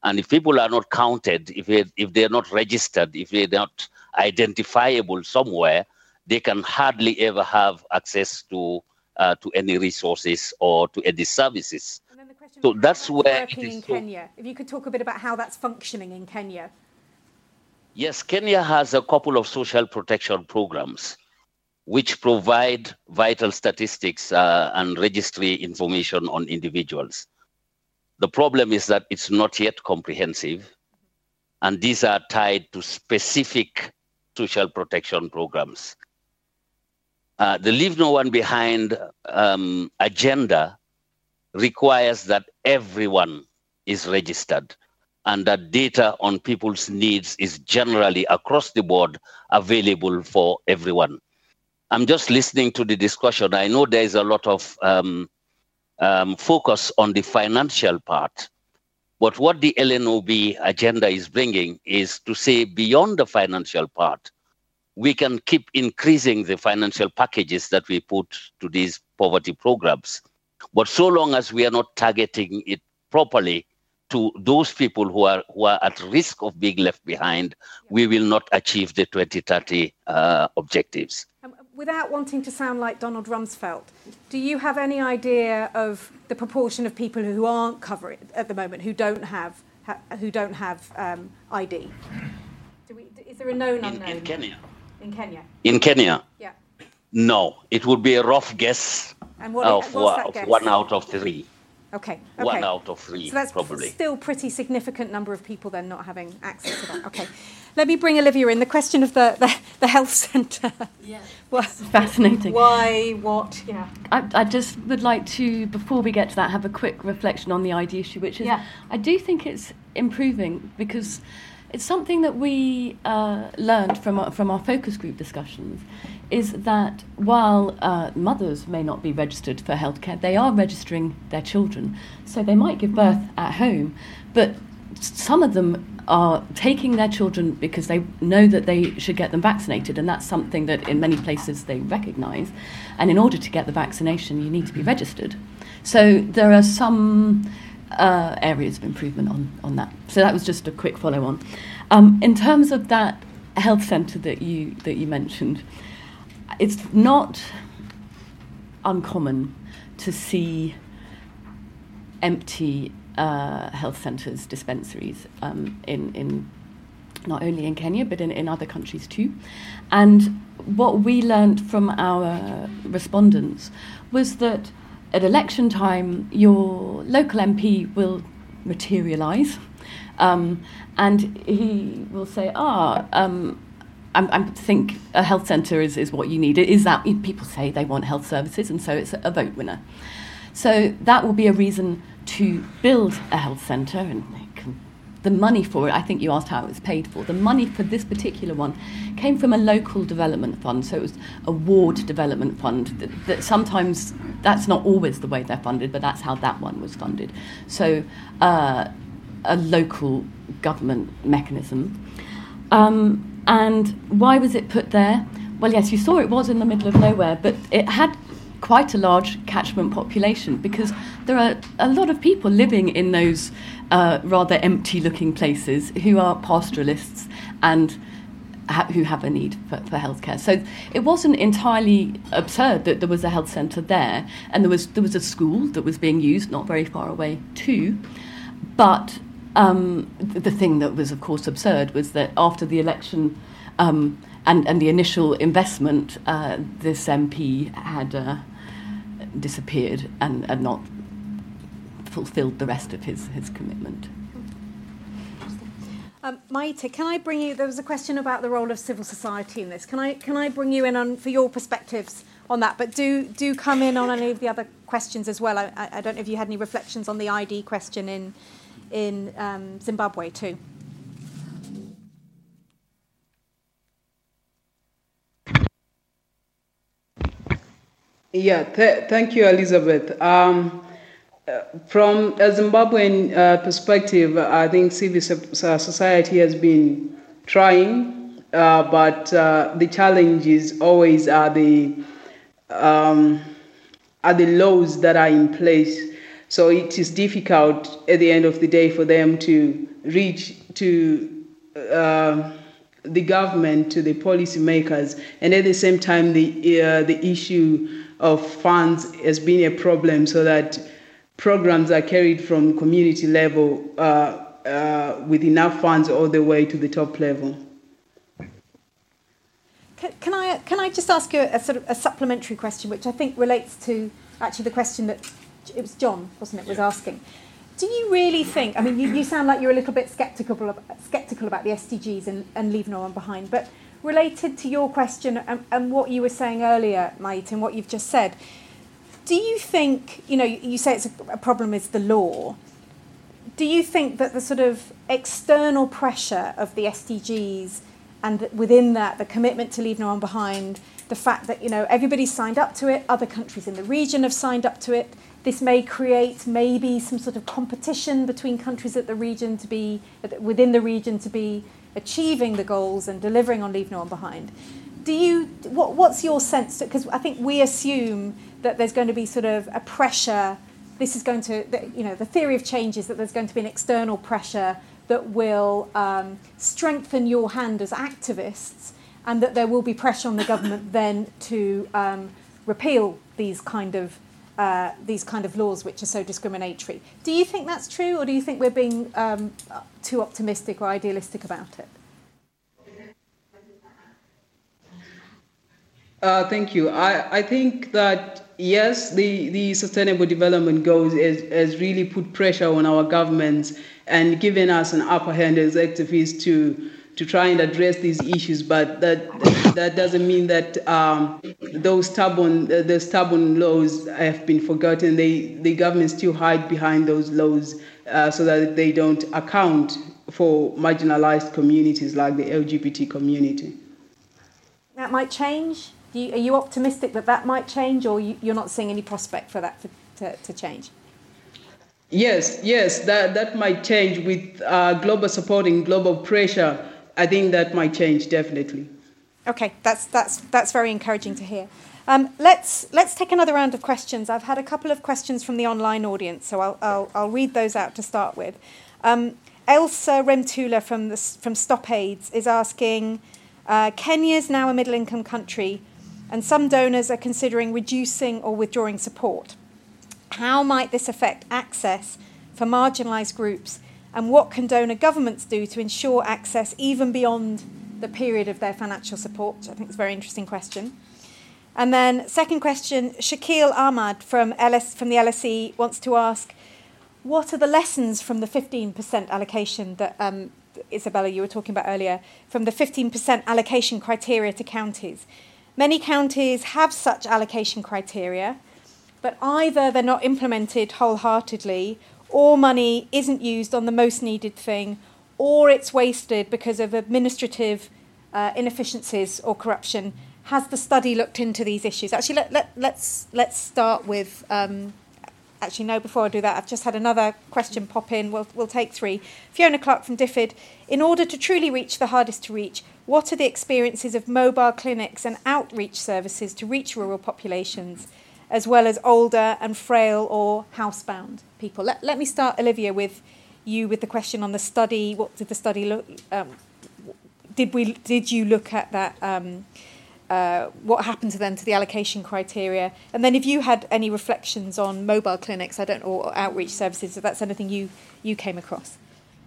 And if people are not counted if, they, if they're not registered if they're not identifiable somewhere they can hardly ever have access to uh, to any resources or to any services. So that's where it is in so Kenya. If you could talk a bit about how that's functioning in Kenya. Yes, Kenya has a couple of social protection programs which provide vital statistics uh, and registry information on individuals. The problem is that it's not yet comprehensive, and these are tied to specific social protection programs. Uh, the Leave No One Behind um, agenda requires that everyone is registered and that data on people's needs is generally across the board available for everyone. I'm just listening to the discussion. I know there is a lot of um, um, focus on the financial part. But what the LNOB agenda is bringing is to say beyond the financial part, we can keep increasing the financial packages that we put to these poverty programs. But so long as we are not targeting it properly to those people who are who are at risk of being left behind, we will not achieve the 2030 uh, objectives. Um, without wanting to sound like Donald Rumsfeld, do you have any idea of the proportion of people who aren't covered at the moment, who don't have, who don't have um, ID? We, is there a known in, unknown? In Kenya. In Kenya. In Kenya. Yeah. No, it would be a rough guess and what, of, what's that of guess? one out of three. Okay. okay. One out of three, so that's probably. still pretty significant number of people then not having access to that. Okay. Let me bring Olivia in. The question of the, the, the health centre. Yeah. <laughs> what, fascinating. Why, what, yeah. I, I just would like to, before we get to that, have a quick reflection on the ID issue, which is Yeah. I do think it's improving because it's something that we uh, learned from our, from our focus group discussions is that while uh, mothers may not be registered for healthcare, they are registering their children. So they might give birth at home, but some of them are taking their children because they know that they should get them vaccinated, and that's something that in many places they recognise. And in order to get the vaccination, you need to be registered. So there are some uh, areas of improvement on, on that. So that was just a quick follow on. Um, in terms of that health centre that you that you mentioned, it's not uncommon to see empty uh, health centres, dispensaries um, in, in not only in Kenya but in, in other countries too. And what we learned from our respondents was that at election time, your local MP will materialise. Um, and he will say, ah, um, I, I think a health centre is, is what you need. Is that people say they want health services, and so it's a vote winner. So that will be a reason to build a health centre, and the money for it. I think you asked how it was paid for. The money for this particular one came from a local development fund, so it was a ward development fund. That, that sometimes that's not always the way they're funded, but that's how that one was funded. So. Uh, a local government mechanism. Um, and why was it put there? Well, yes, you saw it was in the middle of nowhere, but it had quite a large catchment population because there are a lot of people living in those uh, rather empty looking places who are pastoralists and ha- who have a need for, for healthcare. So it wasn't entirely absurd that there was a health centre there and there was, there was a school that was being used not very far away too. But um, the thing that was, of course, absurd was that after the election um, and, and the initial investment, uh, this MP had uh, disappeared and, and not fulfilled the rest of his, his commitment. Um, Maite, can I bring you? There was a question about the role of civil society in this. Can I can I bring you in on for your perspectives on that? But do do come in on any of the other questions as well. I, I don't know if you had any reflections on the ID question in in um, Zimbabwe too. Yeah, th- thank you, Elizabeth. Um, from a Zimbabwean uh, perspective, I think civil society has been trying, uh, but uh, the challenges always are the um, are the laws that are in place. So it is difficult at the end of the day for them to reach to uh, the government, to the policymakers, and at the same time, the uh, the issue of funds has been a problem, so that programs are carried from community level uh, uh, with enough funds all the way to the top level. Can, can I can I just ask you a, a sort of a supplementary question, which I think relates to actually the question that it was John, wasn't it, was asking. Do you really think? I mean, you, you sound like you're a little bit skeptical about, skeptical about the SDGs and, and leave no one behind, but related to your question and, and what you were saying earlier, Maite, and what you've just said, do you think, you know, you say it's a, problem is the law. Do you think that the sort of external pressure of the SDGs and within that, the commitment to leave no one behind, the fact that, you know, everybody's signed up to it, other countries in the region have signed up to it, this may create maybe some sort of competition between countries at the region to be, within the region to be achieving the goals and delivering on Leave No One Behind. Do you, what, what's your sense? Because I think we assume that there's going to be sort of a pressure. This is going to, you know, the theory of change is that there's going to be an external pressure that will um, strengthen your hand as activists and that there will be pressure on the government <coughs> then to um, repeal these kind of uh, these kind of laws which are so discriminatory. Do you think that's true, or do you think we're being um, too optimistic or idealistic about it? Uh, thank you. I, I think that yes, the, the Sustainable Development Goals has, has really put pressure on our governments and given us an upper hand as activists to to try and address these issues, but that that doesn't mean that um, those stubborn the stubborn laws have been forgotten. They the government still hide behind those laws uh, so that they don't account for marginalized communities like the LGBT community. That might change. You, are you optimistic that that might change, or you, are not seeing any prospect for that for, to, to change? Yes, yes, that, that might change with uh, global support and global pressure. I think that might change definitely. Okay, that's that's that's very encouraging to hear. Um, let's let's take another round of questions. I've had a couple of questions from the online audience, so I'll I'll, I'll read those out to start with. Um, Elsa Remtula from the, from Stop AIDS is asking, uh, Kenya is now a middle income country, and some donors are considering reducing or withdrawing support. How might this affect access for marginalised groups and what can donor governments do to ensure access even beyond the period of their financial support? I think it's a very interesting question. And then, second question Shakil Ahmad from, LS, from the LSE wants to ask What are the lessons from the 15% allocation that um, Isabella, you were talking about earlier, from the 15% allocation criteria to counties? Many counties have such allocation criteria, but either they're not implemented wholeheartedly or money isn't used on the most needed thing, or it's wasted because of administrative uh, inefficiencies or corruption. Has the study looked into these issues? Actually, let, let, let's, let's start with. Um, actually, no, before I do that, I've just had another question pop in. We'll, we'll take three. Fiona Clark from DFID. In order to truly reach the hardest to reach, what are the experiences of mobile clinics and outreach services to reach rural populations? as well as older and frail or housebound people. Let, let me start, Olivia, with you with the question on the study. What did the study look? Um, did we? Did you look at that? Um, uh, what happened to them to the allocation criteria? And then, if you had any reflections on mobile clinics, I don't know, or outreach services, if that's anything you you came across.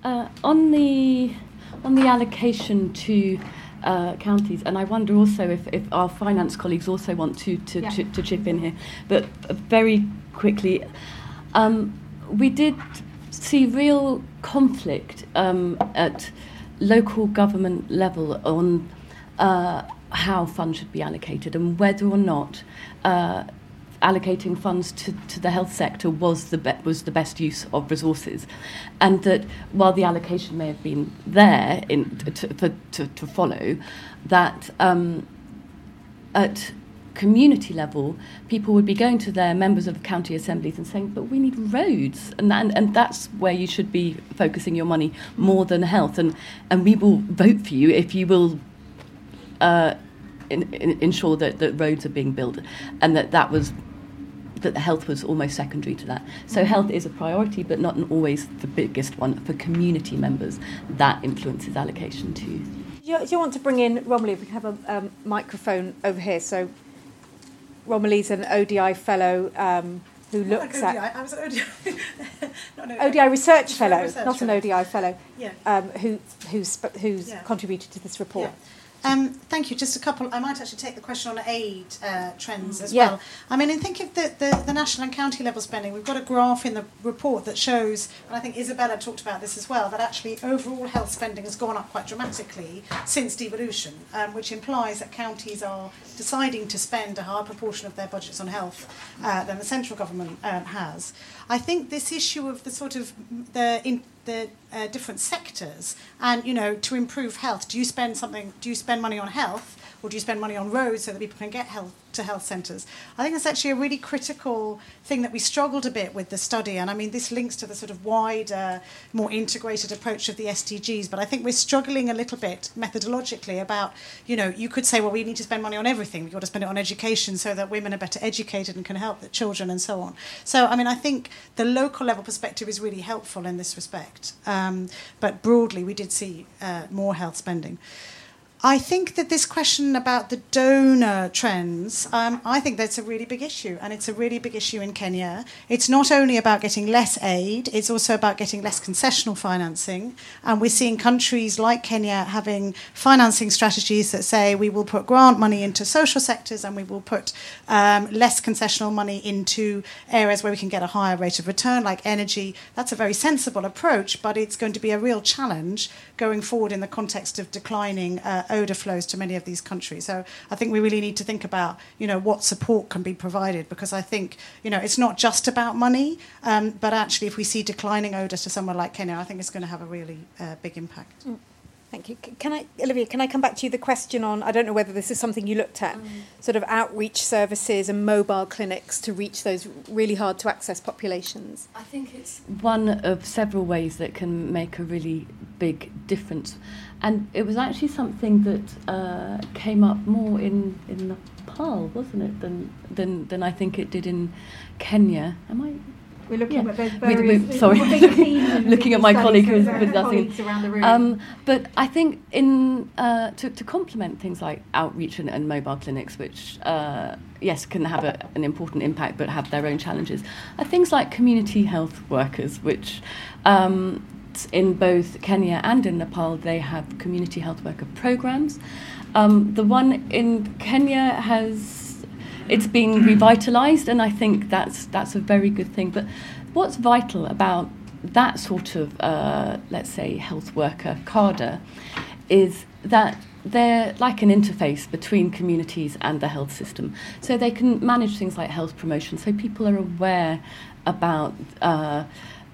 Uh, on the on the allocation to uh, counties. And I wonder also if, if our finance colleagues also want to, to, yeah. to, to chip in here. But uh, very quickly, um, we did see real conflict um, at local government level on uh, how funds should be allocated and whether or not uh, allocating funds to, to the health sector was the, be- was the best use of resources. And that while the allocation may have been there in, to, to, to follow, that um, at community level, people would be going to their members of county assemblies and saying, but we need roads. And, and, and that's where you should be focusing your money more than health. And, and we will vote for you if you will uh, in, in, ensure that, that roads are being built. And that that was that the health was almost secondary to that. So mm-hmm. health is a priority, but not always the biggest one for community members. That influences allocation too. Do you, do you want to bring in Romilly? We have a um, microphone over here. So Romilly's an ODI fellow. Um, who looks like at I was ODI, <laughs> ODI research fellow, research not fellow. an ODI fellow, yeah. um, who who's who's yeah. contributed to this report. Yeah. Um, thank you. Just a couple. I might actually take the question on aid uh, trends as yeah. well. I mean, and think of the, the, the, national and county level spending. We've got a graph in the report that shows, and I think Isabella talked about this as well, that actually overall health spending has gone up quite dramatically since devolution, um, which implies that counties are deciding to spend a higher proportion of their budgets on health uh, than the central government um, has. I think this issue of the sort of the in, the uh, different sectors and you know to improve health. Do you spend something do you spend money on health or do you spend money on roads so that people can get health to health centres. I think that's actually a really critical thing that we struggled a bit with the study. And I mean, this links to the sort of wider, more integrated approach of the SDGs. But I think we're struggling a little bit methodologically about, you know, you could say, well, we need to spend money on everything. We've got to spend it on education so that women are better educated and can help the children and so on. So, I mean, I think the local level perspective is really helpful in this respect. Um, but broadly, we did see uh, more health spending. I think that this question about the donor trends, um, I think that's a really big issue, and it's a really big issue in Kenya. It's not only about getting less aid, it's also about getting less concessional financing. And we're seeing countries like Kenya having financing strategies that say we will put grant money into social sectors and we will put um, less concessional money into areas where we can get a higher rate of return, like energy. That's a very sensible approach, but it's going to be a real challenge going forward in the context of declining. Uh, ODA flows to many of these countries. So I think we really need to think about, you know, what support can be provided because I think, you know, it's not just about money, um, but actually if we see declining ODA to somewhere like Kenya, I think it's going to have a really uh, big impact. Mm. Thank you. Can I, Olivia, can I come back to you the question on, I don't know whether this is something you looked at, mm. sort of outreach services and mobile clinics to reach those really hard to access populations? I think it's one of several ways that can make a really big difference. And it was actually something that uh, came up more in, in Nepal, wasn't it, than, than, than I think it did in Kenya. Am I we're looking yeah. at those various, we, we, sorry, <laughs> <laughs> looking at my colleague who's with us. Um, but I think in uh, to, to complement things like outreach and, and mobile clinics, which uh, yes can have a, an important impact but have their own challenges, are things like community health workers, which um, in both Kenya and in Nepal, they have community health worker programs. Um, the one in Kenya has it's been <clears throat> revitalized, and I think that's that's a very good thing. But what's vital about that sort of uh, let's say health worker cadre is that they're like an interface between communities and the health system. So they can manage things like health promotion, so people are aware about. Uh,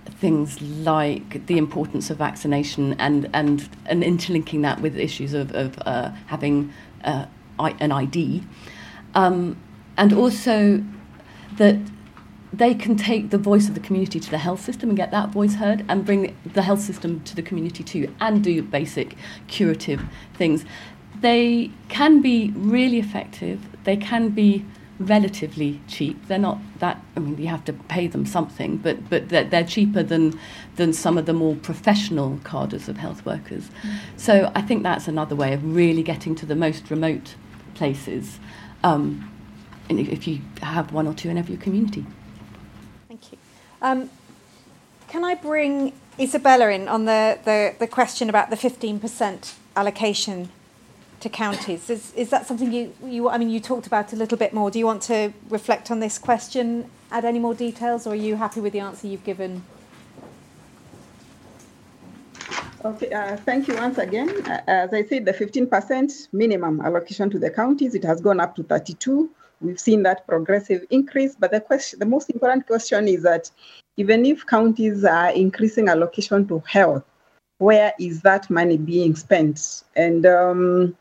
things like the importance of vaccination and, and, and interlinking that with issues of, of uh, having uh, an ID. Um, and also that they can take the voice of the community to the health system and get that voice heard and bring the health system to the community too and do basic curative things. They can be really effective, they can be relatively cheap. They're not that. I mean, you have to pay them something, but but they're, they're cheaper than than some of the more professional cadres of health workers. Mm. So I think that's another way of really getting to the most remote places. Um, and if you have one or two in every community. Thank you. Um, can I bring Isabella in on the, the, the question about the 15% allocation to counties. Is, is that something you, you, I mean, you talked about a little bit more. Do you want to reflect on this question, add any more details, or are you happy with the answer you've given? Okay, uh, thank you once again. Uh, as I said, the 15% minimum allocation to the counties, it has gone up to 32. We've seen that progressive increase, but the question, the most important question is that even if counties are increasing allocation to health, where is that money being spent? And um,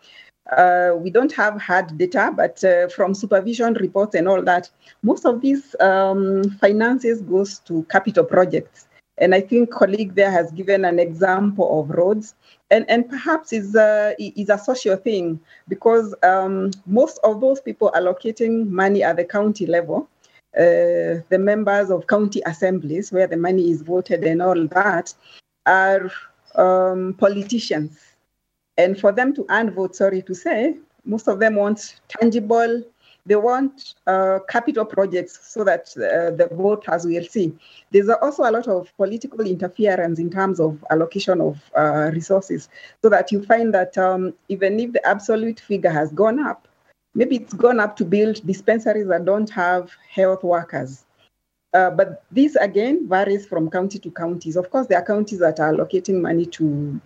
uh, we don't have hard data, but uh, from supervision reports and all that, most of these um, finances goes to capital projects. And I think colleague there has given an example of roads, and and perhaps is a, is a social thing because um, most of those people allocating money at the county level, uh, the members of county assemblies where the money is voted and all that, are um, politicians. And for them to earn votes, sorry to say, most of them want tangible, they want uh, capital projects so that uh, the voters will see. There's also a lot of political interference in terms of allocation of uh, resources, so that you find that um, even if the absolute figure has gone up, maybe it's gone up to build dispensaries that don't have health workers. Uh, but this again varies from county to counties. Of course, there are counties that are allocating money to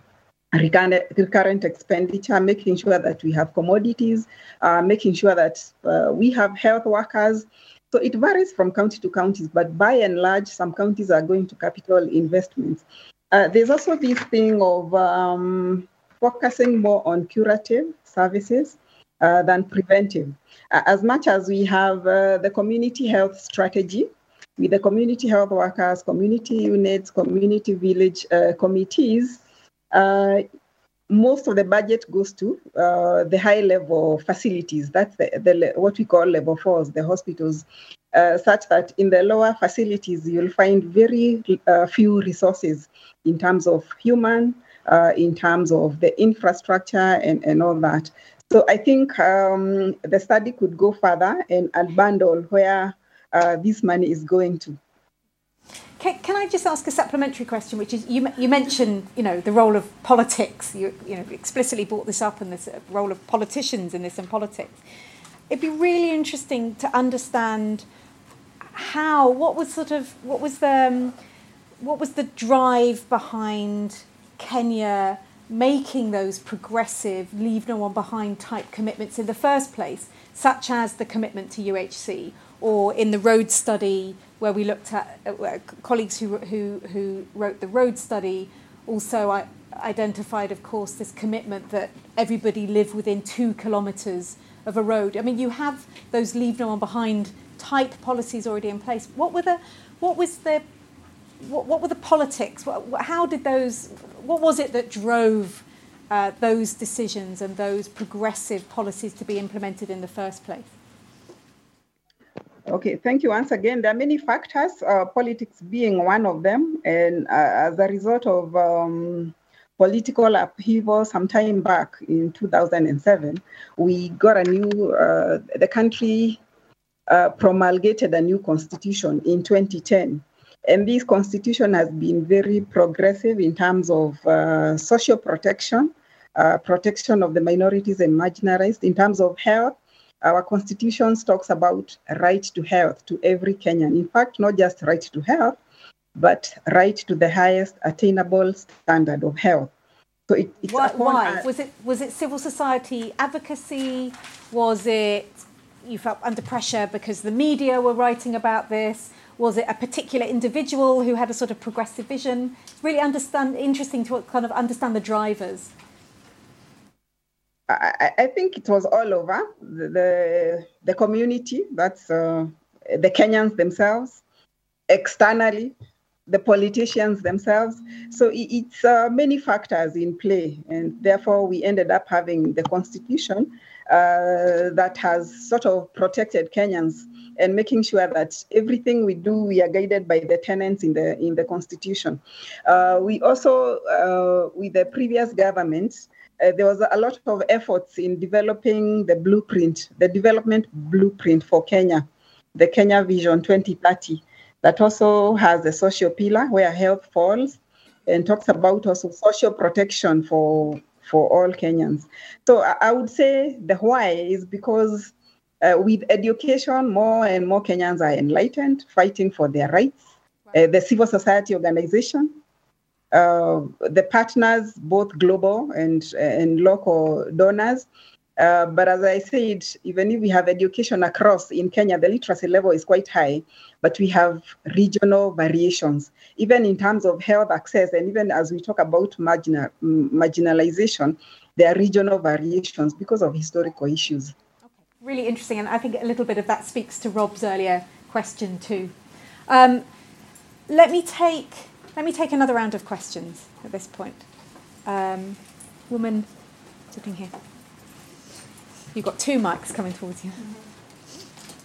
recurrent expenditure, making sure that we have commodities, uh, making sure that uh, we have health workers. So it varies from county to counties, but by and large, some counties are going to capital investments. Uh, there's also this thing of um, focusing more on curative services uh, than preventive. as much as we have uh, the community health strategy, with the community health workers, community units, community village uh, committees, uh, most of the budget goes to uh, the high level facilities. That's the, the, what we call level fours, the hospitals, uh, such that in the lower facilities, you'll find very uh, few resources in terms of human uh, in terms of the infrastructure and, and all that. So I think um, the study could go further and unbundle where uh, this money is going to. Can, can, I just ask a supplementary question, which is you, you mentioned you know the role of politics. You, you know explicitly brought this up and this uh, role of politicians in this and politics. It'd be really interesting to understand how what was sort of what was the um, what was the drive behind Kenya making those progressive leave no one behind type commitments in the first place, such as the commitment to UHC or in the road study where we looked at uh, colleagues who, who, who wrote the road study also I, identified, of course, this commitment that everybody live within two kilometres of a road. I mean, you have those leave no one behind type policies already in place. What were the, what was the, what, what were the politics? How did those, what was it that drove uh, those decisions and those progressive policies to be implemented in the first place? Okay, thank you once again. There are many factors, uh, politics being one of them, and uh, as a result of um, political upheaval some time back in 2007, we got a new, uh, the country uh, promulgated a new constitution in 2010. And this constitution has been very progressive in terms of uh, social protection, uh, protection of the minorities and marginalized, in terms of health, our constitution talks about right to health to every Kenyan. In fact, not just right to health, but right to the highest attainable standard of health. So it, it's why, why? was it was it civil society advocacy? Was it you felt under pressure because the media were writing about this? Was it a particular individual who had a sort of progressive vision? It's really understand interesting to kind of understand the drivers. I, I think it was all over the the, community. That's uh, the Kenyans themselves, externally, the politicians themselves. So it, it's uh, many factors in play, and therefore we ended up having the constitution uh, that has sort of protected Kenyans and making sure that everything we do we are guided by the tenets in the in the constitution. Uh, we also, uh, with the previous government uh, there was a lot of efforts in developing the blueprint, the development blueprint for Kenya, the Kenya Vision 2030, that also has a social pillar where health falls and talks about also social protection for for all Kenyans. So I would say the why is because uh, with education, more and more Kenyans are enlightened, fighting for their rights. Uh, the civil society organization uh, the partners, both global and, and local donors. Uh, but as I said, even if we have education across in Kenya, the literacy level is quite high, but we have regional variations, even in terms of health access. And even as we talk about marginal, marginalization, there are regional variations because of historical issues. Okay. Really interesting. And I think a little bit of that speaks to Rob's earlier question, too. Um, let me take let me take another round of questions at this point. Um, woman sitting here. You've got two mics coming towards you.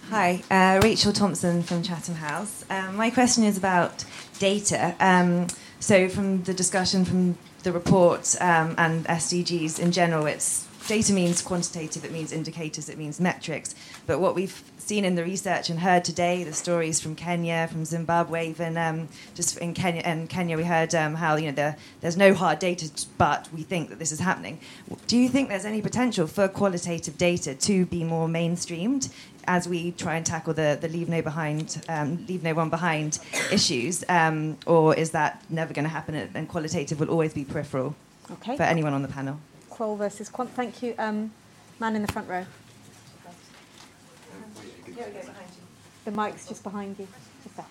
Hi, uh, Rachel Thompson from Chatham House. Um, my question is about data. Um, so, from the discussion from the report um, and SDGs in general, it's data means quantitative, it means indicators, it means metrics. But what we've seen in the research and heard today, the stories from Kenya, from Zimbabwe, even um, just in Kenya, and Kenya, we heard um, how you know there, there's no hard data, but we think that this is happening. Do you think there's any potential for qualitative data to be more mainstreamed as we try and tackle the, the leave no behind, um, leave no one behind issues, um, or is that never going to happen and qualitative will always be peripheral okay. for anyone on the panel? Qual versus quant. Thank you, um, man in the front row. The mic's just behind you. Just there.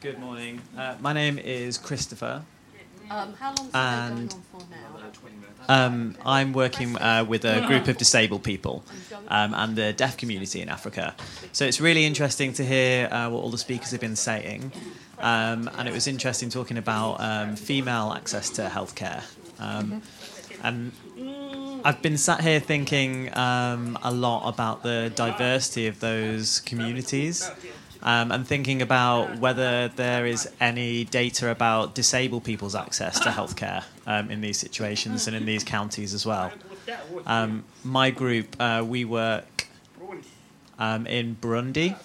Good morning. Uh, my name is Christopher. Um, how long and going on for now? Um, I'm working uh, with a group of disabled people um, and the deaf community in Africa. So it's really interesting to hear uh, what all the speakers have been saying. Um, and it was interesting talking about um, female access to healthcare. Um, and I've been sat here thinking um, a lot about the diversity of those communities um, and thinking about whether there is any data about disabled people's access to healthcare um, in these situations and in these counties as well. Um, my group, uh, we work um, in Burundi.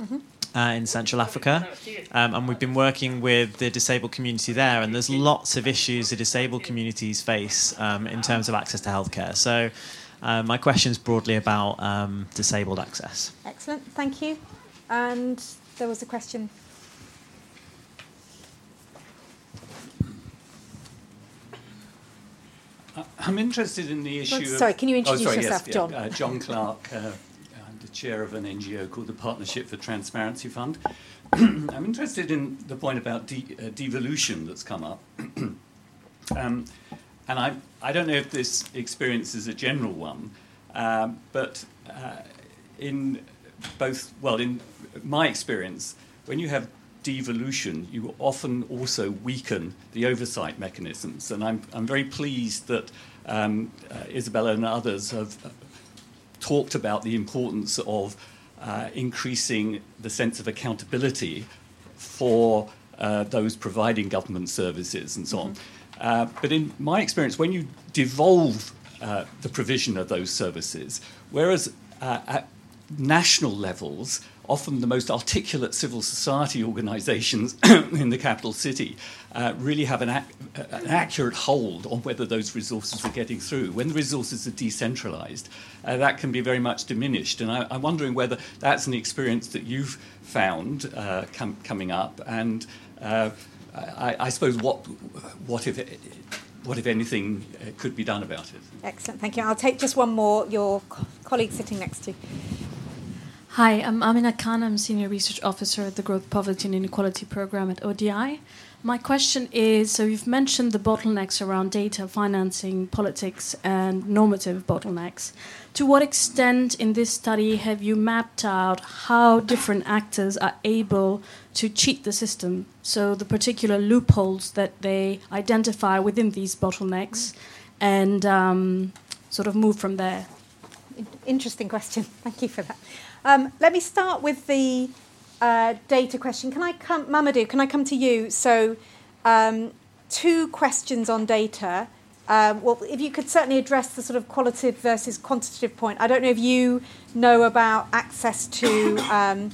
Mm-hmm. Uh, in Central Africa, um, and we've been working with the disabled community there. And there's lots of issues the disabled communities face um, in terms of access to healthcare. So, uh, my question is broadly about disabled access. Excellent, thank you. And there was a question. Uh, I'm interested in the issue. sorry, of, can you introduce oh, sorry, yourself, yes, John? Yeah, uh, John Clark. Uh, I'm the chair of an NGO called the Partnership for Transparency Fund. <clears throat> I'm interested in the point about de- uh, devolution that's come up. <clears throat> um, and I, I don't know if this experience is a general one, um, but uh, in both, well, in my experience, when you have devolution, you often also weaken the oversight mechanisms. And I'm, I'm very pleased that um, uh, Isabella and others have uh, talked about the importance of uh, increasing the sense of accountability for uh, those providing government services and so mm-hmm. on. Uh, but in my experience, when you devolve uh, the provision of those services, whereas at national levels, often the most articulate civil society <laughs> organizations <coughs> in the capital city uh, really have an, ac- an, accurate hold on whether those resources are getting through. When the resources are decentralized, uh, that can be very much diminished. And I, am wondering whether that's an experience that you've found uh, com- coming up. And uh, I, I, suppose what, what if. It, what, if anything, uh, could be done about it? Excellent, thank you. I'll take just one more. Your co- colleague sitting next to you. Hi, I'm Amina Khan. I'm Senior Research Officer at the Growth, Poverty and Inequality Program at ODI. My question is so you've mentioned the bottlenecks around data, financing, politics, and normative bottlenecks. To what extent in this study have you mapped out how different actors are able to cheat the system? So the particular loopholes that they identify within these bottlenecks and um, sort of move from there? Interesting question. <laughs> Thank you for that. Um, let me start with the uh, data question. Can I come, Mamadou, can I come to you? So, um, two questions on data. Um, well, if you could certainly address the sort of qualitative versus quantitative point. I don't know if you know about access to um,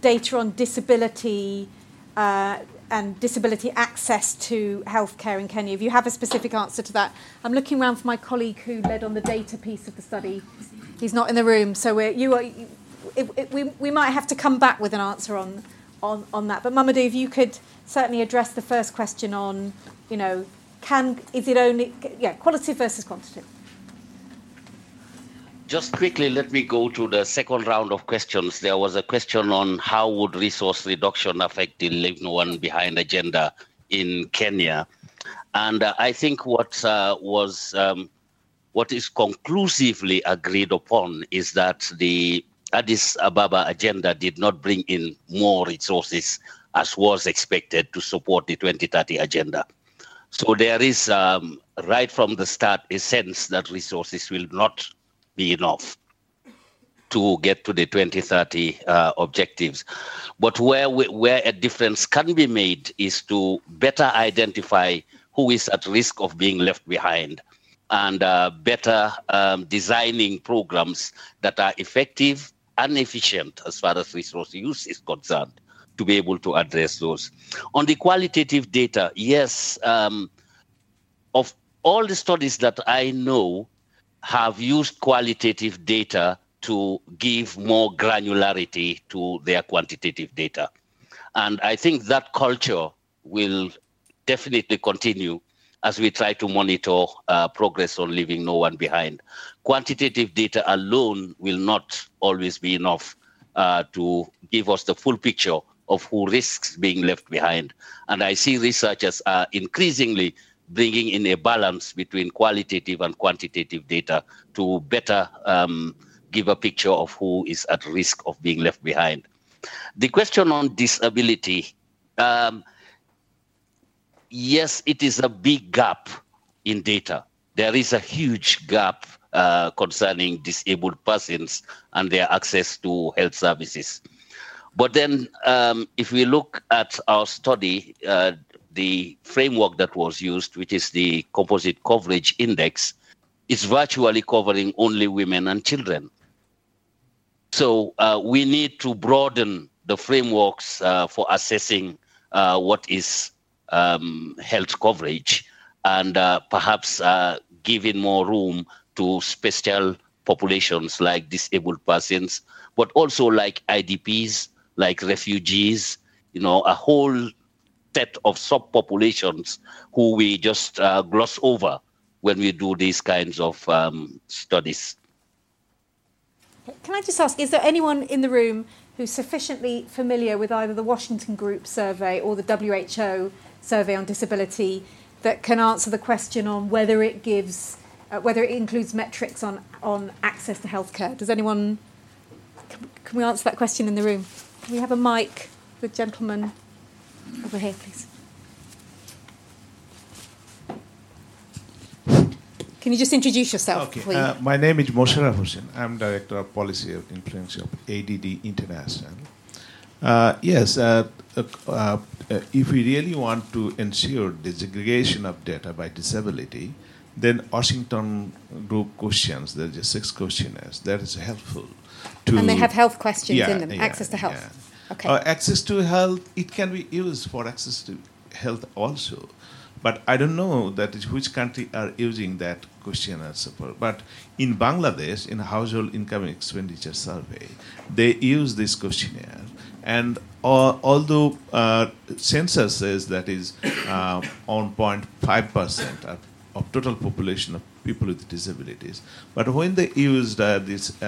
data on disability uh, and disability access to healthcare in Kenya. If you have a specific answer to that, I'm looking around for my colleague who led on the data piece of the study. He's not in the room, so we're, you are it, it, we, we might have to come back with an answer on, on, on that. But Mamadou, if you could certainly address the first question on, you know, can is it only yeah qualitative versus quantitative? Just quickly, let me go to the second round of questions. There was a question on how would resource reduction affect the leave no one behind agenda in Kenya, and uh, I think what uh, was um, what is conclusively agreed upon is that the Addis Ababa agenda did not bring in more resources as was expected to support the 2030 agenda. So there is, um, right from the start, a sense that resources will not be enough to get to the 2030 uh, objectives. But where, we, where a difference can be made is to better identify who is at risk of being left behind and uh, better um, designing programs that are effective and efficient as far as resource use is concerned to be able to address those. On the qualitative data, yes, um, of all the studies that I know have used qualitative data to give more granularity to their quantitative data. And I think that culture will definitely continue as we try to monitor uh, progress on leaving no one behind. Quantitative data alone will not always be enough uh, to give us the full picture of who risks being left behind. And I see researchers are increasingly bringing in a balance between qualitative and quantitative data to better um, give a picture of who is at risk of being left behind. The question on disability. Um, yes, it is a big gap in data. There is a huge gap uh, concerning disabled persons and their access to health services. But then, um, if we look at our study, uh, the framework that was used, which is the Composite Coverage Index, is virtually covering only women and children. So uh, we need to broaden the frameworks uh, for assessing uh, what is um, health coverage and uh, perhaps uh, giving more room to special populations like disabled persons, but also like IDPs, like refugees, you know, a whole set of subpopulations who we just uh, gloss over when we do these kinds of um, studies. Can I just ask, is there anyone in the room who's sufficiently familiar with either the Washington Group survey or the WHO survey on disability that can answer the question on whether it gives, uh, whether it includes metrics on, on access to healthcare? Does anyone, can, can we answer that question in the room? Can we have a mic? The gentleman over here, please. Can you just introduce yourself, okay. please? Uh, my name is Mosharraf Hussain. I'm Director of Policy of Influence of ADD International. Uh, yes, uh, uh, uh, if we really want to ensure the segregation of data by disability, then Washington Group questions, there's just six questionnaires, that is helpful. To, and they have health questions yeah, in them, yeah, access to health. yeah. Okay. Uh, access to health, it can be used for access to health also. But I don't know that which country are using that questionnaire support. But in Bangladesh, in household income expenditure survey, they use this questionnaire. And uh, although uh, census says that is uh, on 0.5% of, of total population of people with disabilities, but when they used uh, this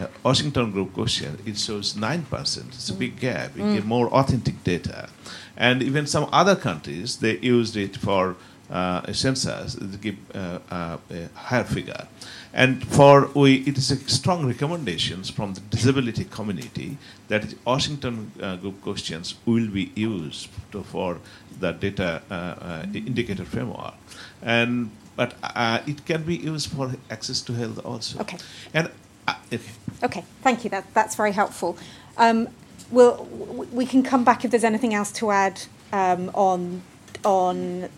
uh, Washington Group question, it shows 9%. It's a big gap. You Mm. get more authentic data. And even some other countries, they used it for uh, a census, they give uh, uh, a higher figure. And for we, it is a strong recommendations from the disability community that the Washington uh, Group questions will be used to, for the data uh, uh, indicator framework. And but uh, it can be used for access to health also. Okay. And uh, okay. Okay, thank you. That, that's very helpful. Um, we'll, we can come back if there's anything else to add um, on on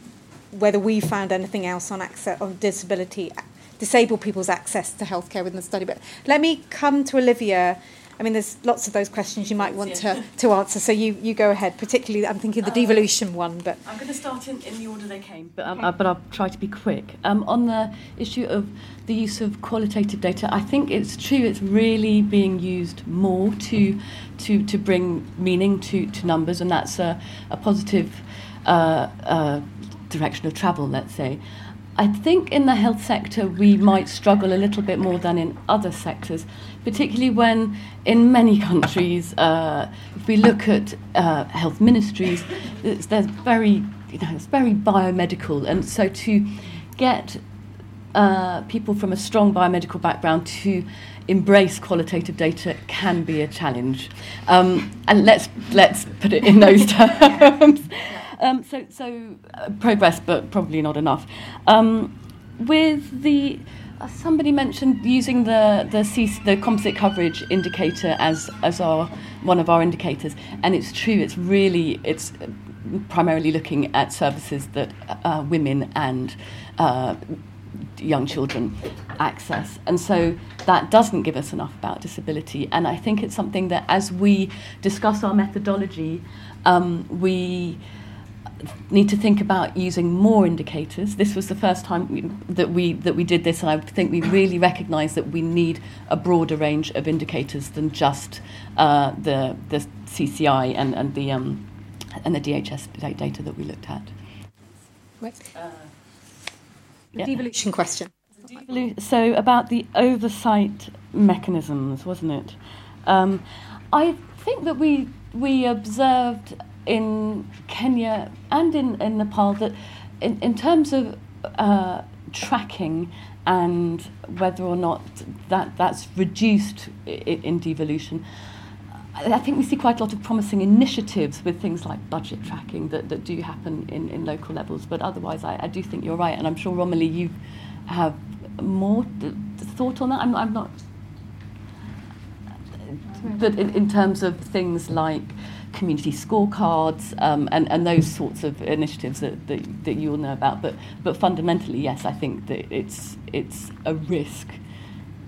whether we found anything else on access on disability, disabled people's access to healthcare within the study. But let me come to Olivia. I mean, there's lots of those questions you might want to, to answer. So you, you go ahead. Particularly, I'm thinking of the Uh, devolution one. But I'm going to start in, in the order they came, but, um, uh, but I'll try to be quick. Um, on the issue of the use of qualitative data, I think it's true it's really being used more to, to, to bring meaning to, to numbers, and that's a, a positive uh, uh, direction of travel, let's say. I think in the health sector we might struggle a little bit more than in other sectors, particularly when in many countries, uh, if we look at uh, health ministries, it's, very, you know, it's very biomedical, and so to get uh, people from a strong biomedical background to embrace qualitative data can be a challenge. Um, and let's let's put it in those <laughs> terms. Um, so so uh, progress, but probably not enough. Um, with the somebody mentioned using the the, C- the composite coverage indicator as as our one of our indicators, and it's true. It's really it's primarily looking at services that uh, women and uh, young children access. And so that doesn't give us enough about disability. And I think it's something that as we discuss our methodology, um, we need to think about using more indicators. This was the first time we, that we that we did this, and I think we really recognise that we need a broader range of indicators than just uh, the the CCI and and the um, and the DHS data that we looked at. Right. the devolution question. So about the oversight mechanisms, wasn't it? Um, I think that we we observed in Kenya and in, in Nepal that in, in terms of uh, tracking and whether or not that that's reduced i- in devolution, I I think we see quite a lot of promising initiatives with things like budget tracking that, that do happen in, in local levels. But otherwise, I, I do think you're right. And I'm sure, Romilly, you have more th- thought on that. I'm, I'm not. but in, in terms of things like community scorecards um, and, and those sorts of initiatives that, that, that you all know about. But, but fundamentally, yes, I think that it's, it's a risk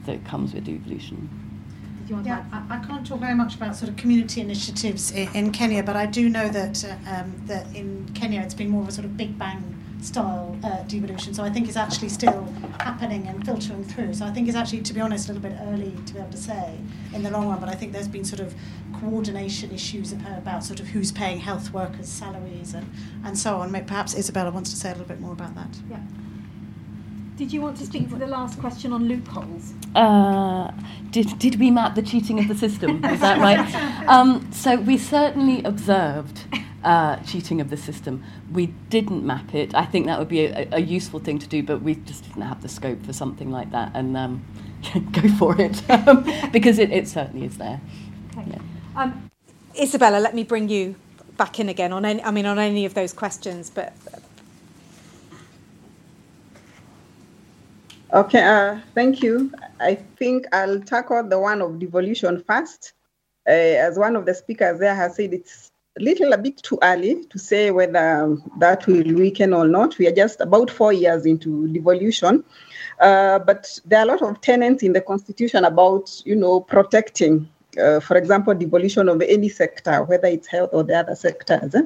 that comes with devolution. Yeah, I, I can't talk very much about sort of community initiatives in, in Kenya, but I do know that uh, um, that in Kenya it's been more of a sort of big bang style uh, devolution. So I think it's actually still happening and filtering through. So I think it's actually, to be honest, a little bit early to be able to say in the long run. But I think there's been sort of coordination issues about sort of who's paying health workers' salaries and, and so on. Perhaps Isabella wants to say a little bit more about that. Yeah. Did you want to speak to the last question on loopholes? Uh, did, did we map the cheating of the system? Is that right? <laughs> um, so we certainly observed uh, cheating of the system. We didn't map it. I think that would be a, a, useful thing to do, but we just didn't have the scope for something like that. And um, <laughs> go for it <laughs> um, because it, it certainly is there. Okay. Yeah. Um, Isabella, let me bring you back in again on any, I mean on any of those questions, but Okay, uh, thank you. I think I'll tackle the one of devolution first. Uh, as one of the speakers there has said, it's a little a bit too early to say whether that will weaken or not. We are just about four years into devolution. Uh, but there are a lot of tenets in the constitution about, you know, protecting, uh, for example, devolution of any sector, whether it's health or the other sectors. Eh?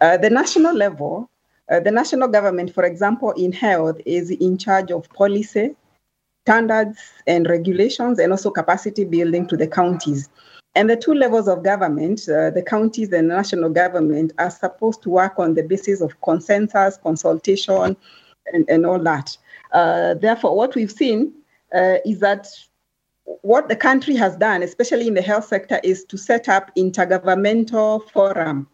Uh, the national level, uh, the national government, for example, in health, is in charge of policy, standards, and regulations, and also capacity building to the counties. And the two levels of government, uh, the counties and the national government, are supposed to work on the basis of consensus, consultation, and, and all that. Uh, therefore, what we've seen uh, is that what the country has done, especially in the health sector, is to set up intergovernmental forum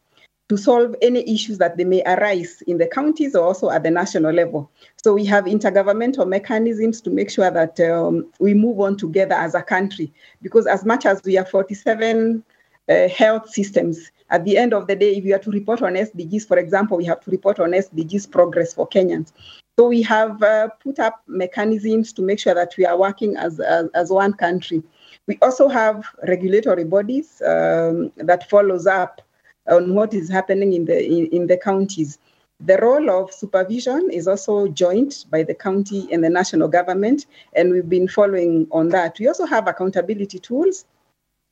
to solve any issues that they may arise in the counties or also at the national level. So we have intergovernmental mechanisms to make sure that um, we move on together as a country. Because as much as we have 47 uh, health systems, at the end of the day, if you are to report on SDGs, for example, we have to report on SDGs progress for Kenyans. So we have uh, put up mechanisms to make sure that we are working as, as, as one country. We also have regulatory bodies um, that follows up on what is happening in the in, in the counties. The role of supervision is also joint by the county and the national government, and we've been following on that. We also have accountability tools,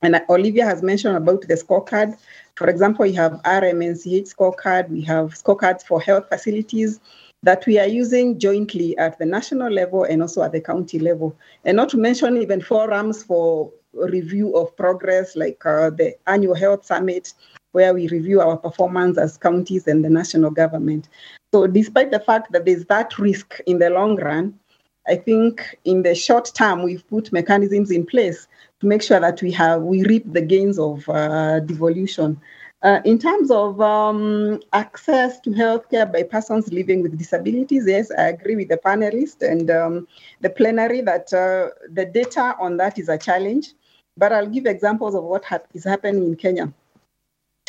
and Olivia has mentioned about the scorecard. For example, we have RMNCH scorecard, we have scorecards for health facilities that we are using jointly at the national level and also at the county level. And not to mention even forums for review of progress, like uh, the annual health summit where we review our performance as counties and the national government. So, despite the fact that there's that risk in the long run, I think in the short term we've put mechanisms in place to make sure that we have we reap the gains of uh, devolution. Uh, in terms of um, access to healthcare by persons living with disabilities, yes, I agree with the panelists and um, the plenary that uh, the data on that is a challenge. But I'll give examples of what ha- is happening in Kenya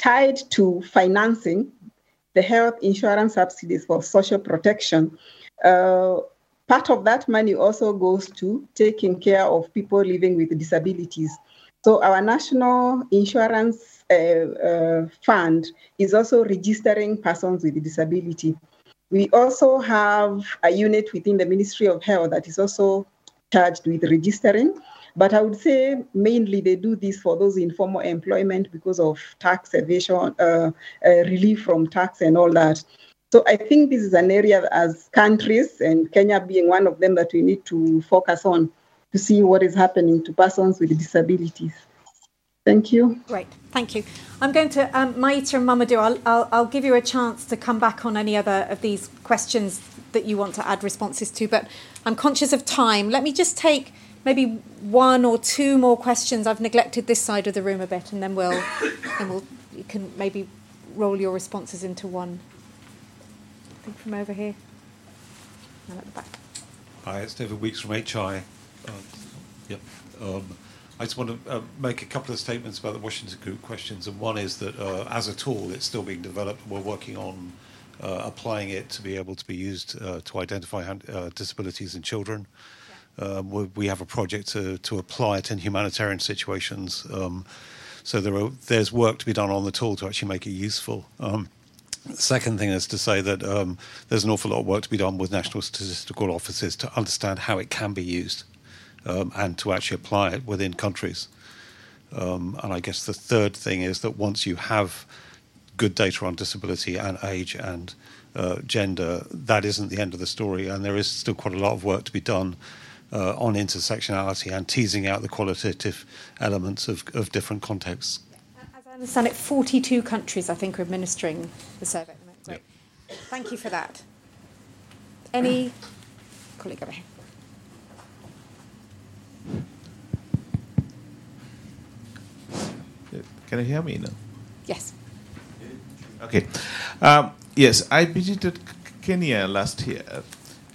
tied to financing the health insurance subsidies for social protection. Uh, part of that money also goes to taking care of people living with disabilities. So our national insurance uh, fund is also registering persons with disability. We also have a unit within the Ministry of Health that is also charged with registering. But I would say mainly they do this for those informal employment because of tax evasion, uh, uh, relief from tax, and all that. So I think this is an area as countries, and Kenya being one of them, that we need to focus on to see what is happening to persons with disabilities. Thank you. Great, thank you. I'm going to, um, Maita and Mamadou, I'll, I'll, I'll, give you a chance to come back on any other of these questions that you want to add responses to, but I'm conscious of time. Let me just take maybe one or two more questions. I've neglected this side of the room a bit, and then we'll, <coughs> then we'll, you can maybe roll your responses into one. I think from over here. And at the back. Hi, it's David Weeks from HI. Uh, yep. Um, I just want to uh, make a couple of statements about the Washington Group questions, and one is that uh, as a tool, it's still being developed. We're working on uh, applying it to be able to be used uh, to identify uh, disabilities in children. Um, we, we have a project to, to apply it in humanitarian situations. Um, so there are, there's work to be done on the tool to actually make it useful. Um, second thing is to say that um, there's an awful lot of work to be done with national statistical offices to understand how it can be used um, and to actually apply it within countries. Um, and I guess the third thing is that once you have good data on disability and age and uh, gender, that isn't the end of the story, and there is still quite a lot of work to be done uh, on intersectionality and teasing out the qualitative elements of, of different contexts. As I understand it, 42 countries, I think, are administering the survey. Great. Yep. Thank you for that. Any colleague over here? Can you hear me now? Yes. Okay. Um, yes, I visited Kenya last year,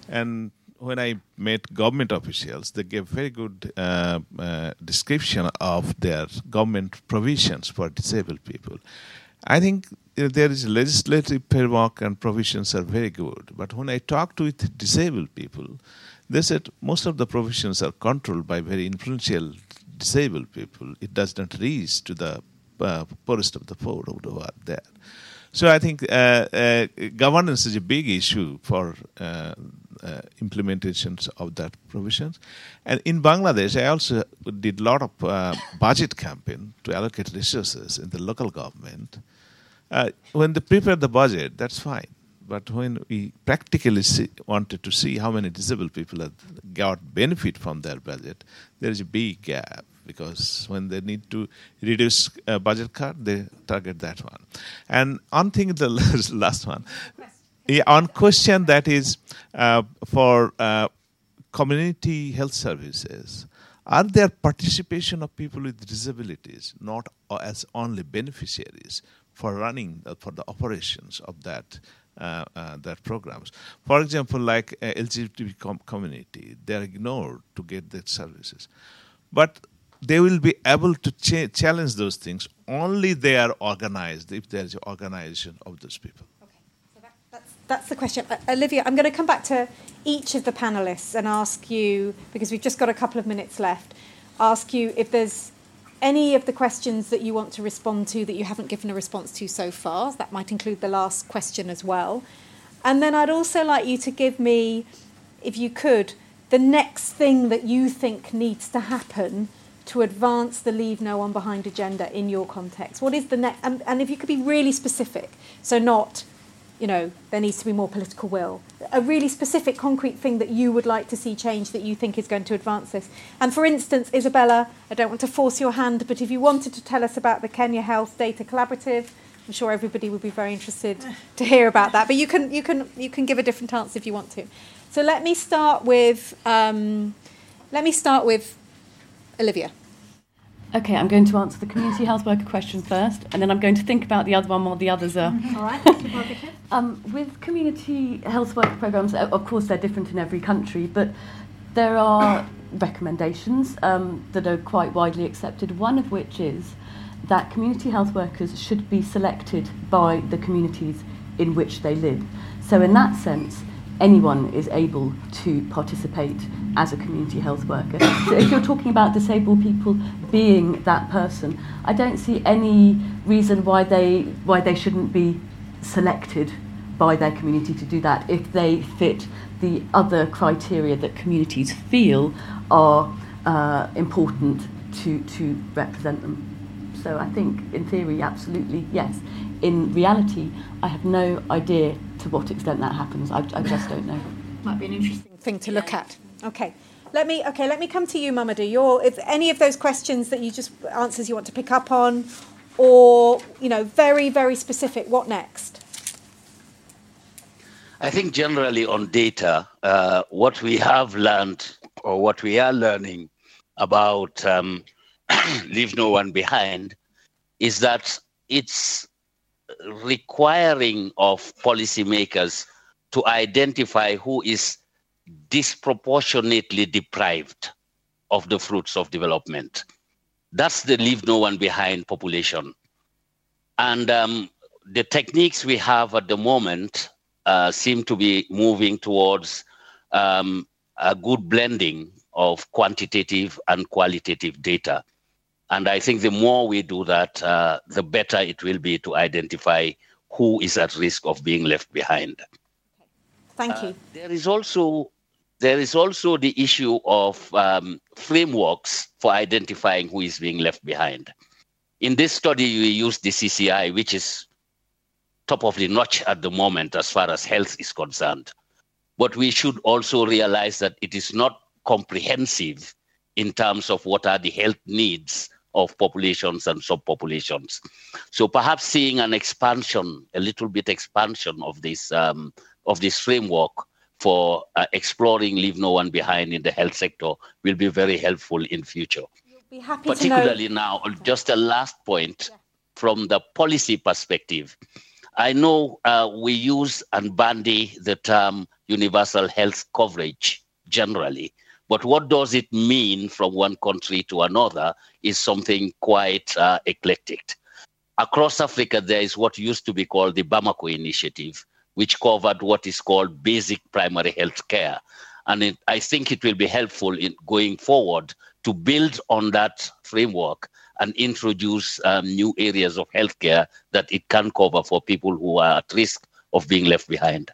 and when I met government officials, they gave very good uh, uh, description of their government provisions for disabled people. I think there is legislative framework and provisions are very good, but when I talked with disabled people, they said most of the provisions are controlled by very influential disabled people. It does not reach to the uh, poorest of the poor who are there. So I think uh, uh, governance is a big issue for uh, uh, implementations of that provisions. And in Bangladesh, I also did a lot of uh, budget campaign to allocate resources in the local government. when they prepare the budget, that's fine. But when we practically see, wanted to see how many disabled people have got benefit from their budget, there is a big gap because when they need to reduce a budget cut, they target that one. And on thing, the <laughs> last one, yeah, on question that is uh, for uh, community health services, are there participation of people with disabilities, not as only beneficiaries, for running uh, for the operations of that uh, uh, that programs. For example, like uh, LGBT com- community, they are ignored to get their services, but they will be able to cha- challenge those things only they are organized if there is an organization of those people Okay, so that, that's, that's the question. Uh, Olivia, I'm going to come back to each of the panelists and ask you, because we've just got a couple of minutes left, ask you if there's any of the questions that you want to respond to that you haven't given a response to so far. That might include the last question as well. And then I'd also like you to give me, if you could, the next thing that you think needs to happen to advance the Leave No One Behind agenda in your context. What is the next? And, and if you could be really specific, so not you know, there needs to be more political will. A really specific, concrete thing that you would like to see change that you think is going to advance this. And for instance, Isabella, I don't want to force your hand, but if you wanted to tell us about the Kenya Health Data Collaborative, I'm sure everybody would be very interested to hear about that. But you can, you can, you can give a different answer if you want to. So let me start with, um, let me start with Olivia. Okay, I'm going to answer the community health worker question first, and then I'm going to think about the other one while the others are. All right, <laughs> um, with community health worker programs, of course, they're different in every country, but there are <coughs> recommendations um, that are quite widely accepted, one of which is that community health workers should be selected by the communities in which they live. So, in that sense, anyone is able to participate as a community health worker. So if you're talking about disabled people being that person, I don't see any reason why they why they shouldn't be selected by their community to do that if they fit the other criteria that communities feel are uh, important to to represent them. So I think in theory absolutely yes. In reality, I have no idea to what extent that happens. I, I just don't know. Might be an interesting thing to look at. Okay. Let me okay. Let me come to you, Mamadou. Your if any of those questions that you just answers you want to pick up on, or you know, very very specific. What next? I think generally on data, uh, what we have learned or what we are learning about um, <clears throat> leave no one behind is that it's requiring of policymakers to identify who is disproportionately deprived of the fruits of development. That's the leave no one behind population. And um, the techniques we have at the moment uh, seem to be moving towards um, a good blending of quantitative and qualitative data. And I think the more we do that, uh, the better it will be to identify who is at risk of being left behind. Thank you. Uh, there is also there is also the issue of um, frameworks for identifying who is being left behind. In this study, we use the CCI, which is top of the notch at the moment as far as health is concerned. But we should also realize that it is not comprehensive in terms of what are the health needs of populations and subpopulations. So perhaps seeing an expansion, a little bit expansion of this um, of this framework for uh, exploring leave no one behind in the health sector will be very helpful in future. Be happy Particularly now, just a last point yeah. from the policy perspective. I know uh, we use and bandy the term universal health coverage generally, but what does it mean from one country to another is something quite uh, eclectic. Across Africa, there is what used to be called the Bamako Initiative, which covered what is called basic primary health care. And it, I think it will be helpful in going forward to build on that framework and introduce um, new areas of healthcare that it can cover for people who are at risk of being left behind.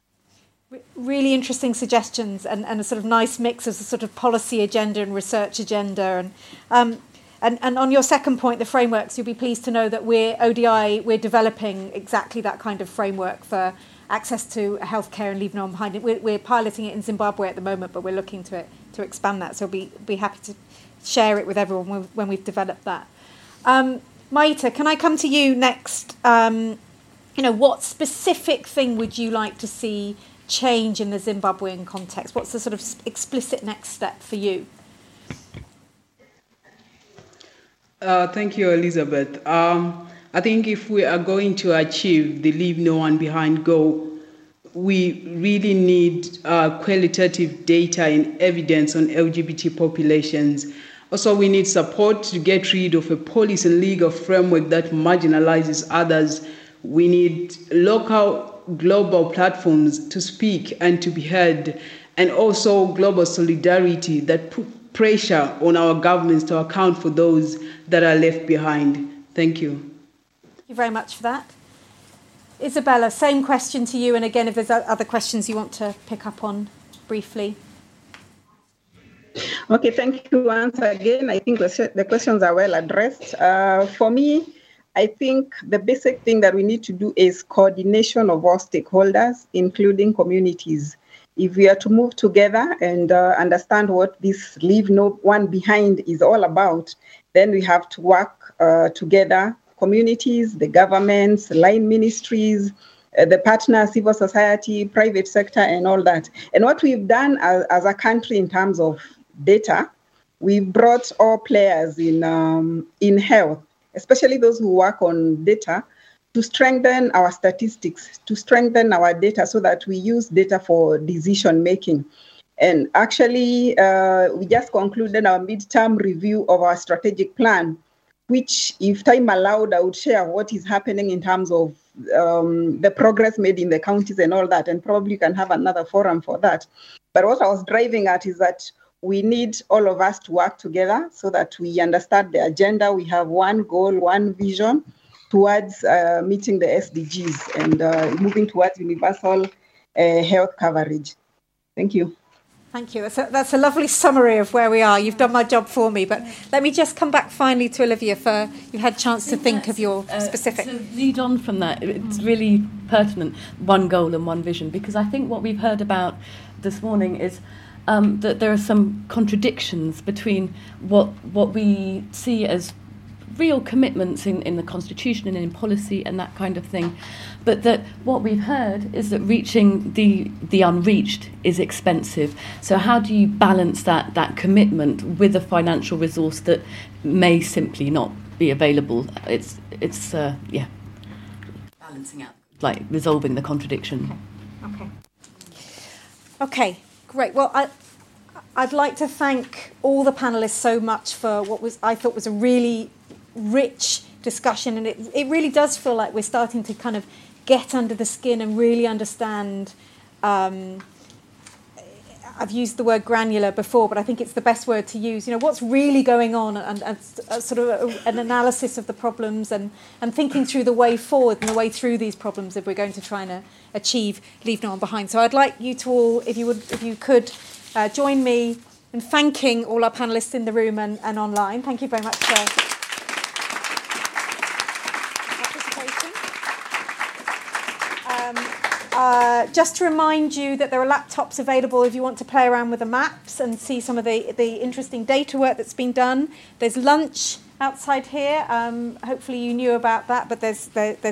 Really interesting suggestions and, and a sort of nice mix of the sort of policy agenda and research agenda. And, um, and, and on your second point, the frameworks, you'll be pleased to know that we're ODI, we're developing exactly that kind of framework for access to healthcare and leave no one behind. We're, we're piloting it in Zimbabwe at the moment, but we're looking to it to expand that. So we'll be be happy to share it with everyone when we've developed that. Um, Maita, can I come to you next? Um, you know, what specific thing would you like to see change in the Zimbabwean context? What's the sort of explicit next step for you? Uh, thank you, Elizabeth. Um, I think if we are going to achieve the leave no one behind goal, we really need uh, qualitative data and evidence on LGBT populations. Also, we need support to get rid of a policy and legal framework that marginalizes others. We need local, global platforms to speak and to be heard, and also global solidarity that put pressure on our governments to account for those that are left behind. Thank you Thank you very much for that. Isabella, same question to you, and again, if there's other questions you want to pick up on briefly. Okay, thank you once again. I think the questions are well addressed. Uh, for me, I think the basic thing that we need to do is coordination of all stakeholders, including communities. If we are to move together and uh, understand what this leave no one behind is all about, then we have to work uh, together communities, the governments, line ministries, uh, the partner, civil society, private sector, and all that. And what we've done as, as a country in terms of data, we've brought all players in um, in health, especially those who work on data, to strengthen our statistics, to strengthen our data, so that we use data for decision making. And actually, uh, we just concluded our midterm review of our strategic plan which, if time allowed, I would share what is happening in terms of um, the progress made in the counties and all that, and probably you can have another forum for that. But what I was driving at is that we need all of us to work together so that we understand the agenda. We have one goal, one vision towards uh, meeting the SDGs and uh, moving towards universal uh, health coverage. Thank you. Thank you. That's a, that's a lovely summary of where we are. You've done my job for me. But let me just come back finally to Olivia for you've had a chance to think of your uh, specific. To lead on from that, it's really pertinent one goal and one vision because I think what we've heard about this morning is um, that there are some contradictions between what what we see as real commitments in, in the constitution and in policy and that kind of thing but that what we've heard is that reaching the the unreached is expensive. So how do you balance that that commitment with a financial resource that may simply not be available? It's it's uh, yeah, balancing out like resolving the contradiction. Okay. Okay, great. Well, I. I'd like to thank all the panelists so much for what was I thought was a really rich discussion, and it, it really does feel like we're starting to kind of get under the skin and really understand um, I've used the word granular before, but I think it's the best word to use. You know, what's really going on, and, and sort of a, an analysis of the problems, and, and thinking through the way forward and the way through these problems if we're going to try and uh, achieve leave no one behind. So I'd like you to all, if you would, if you could, uh, join me in thanking all our panelists in the room and, and online. Thank you very much for. Uh, just to remind you that there are laptops available if you want to play around with the maps and see some of the, the interesting data work that's been done. There's lunch outside here. Um, hopefully you knew about that, but there's, there, there's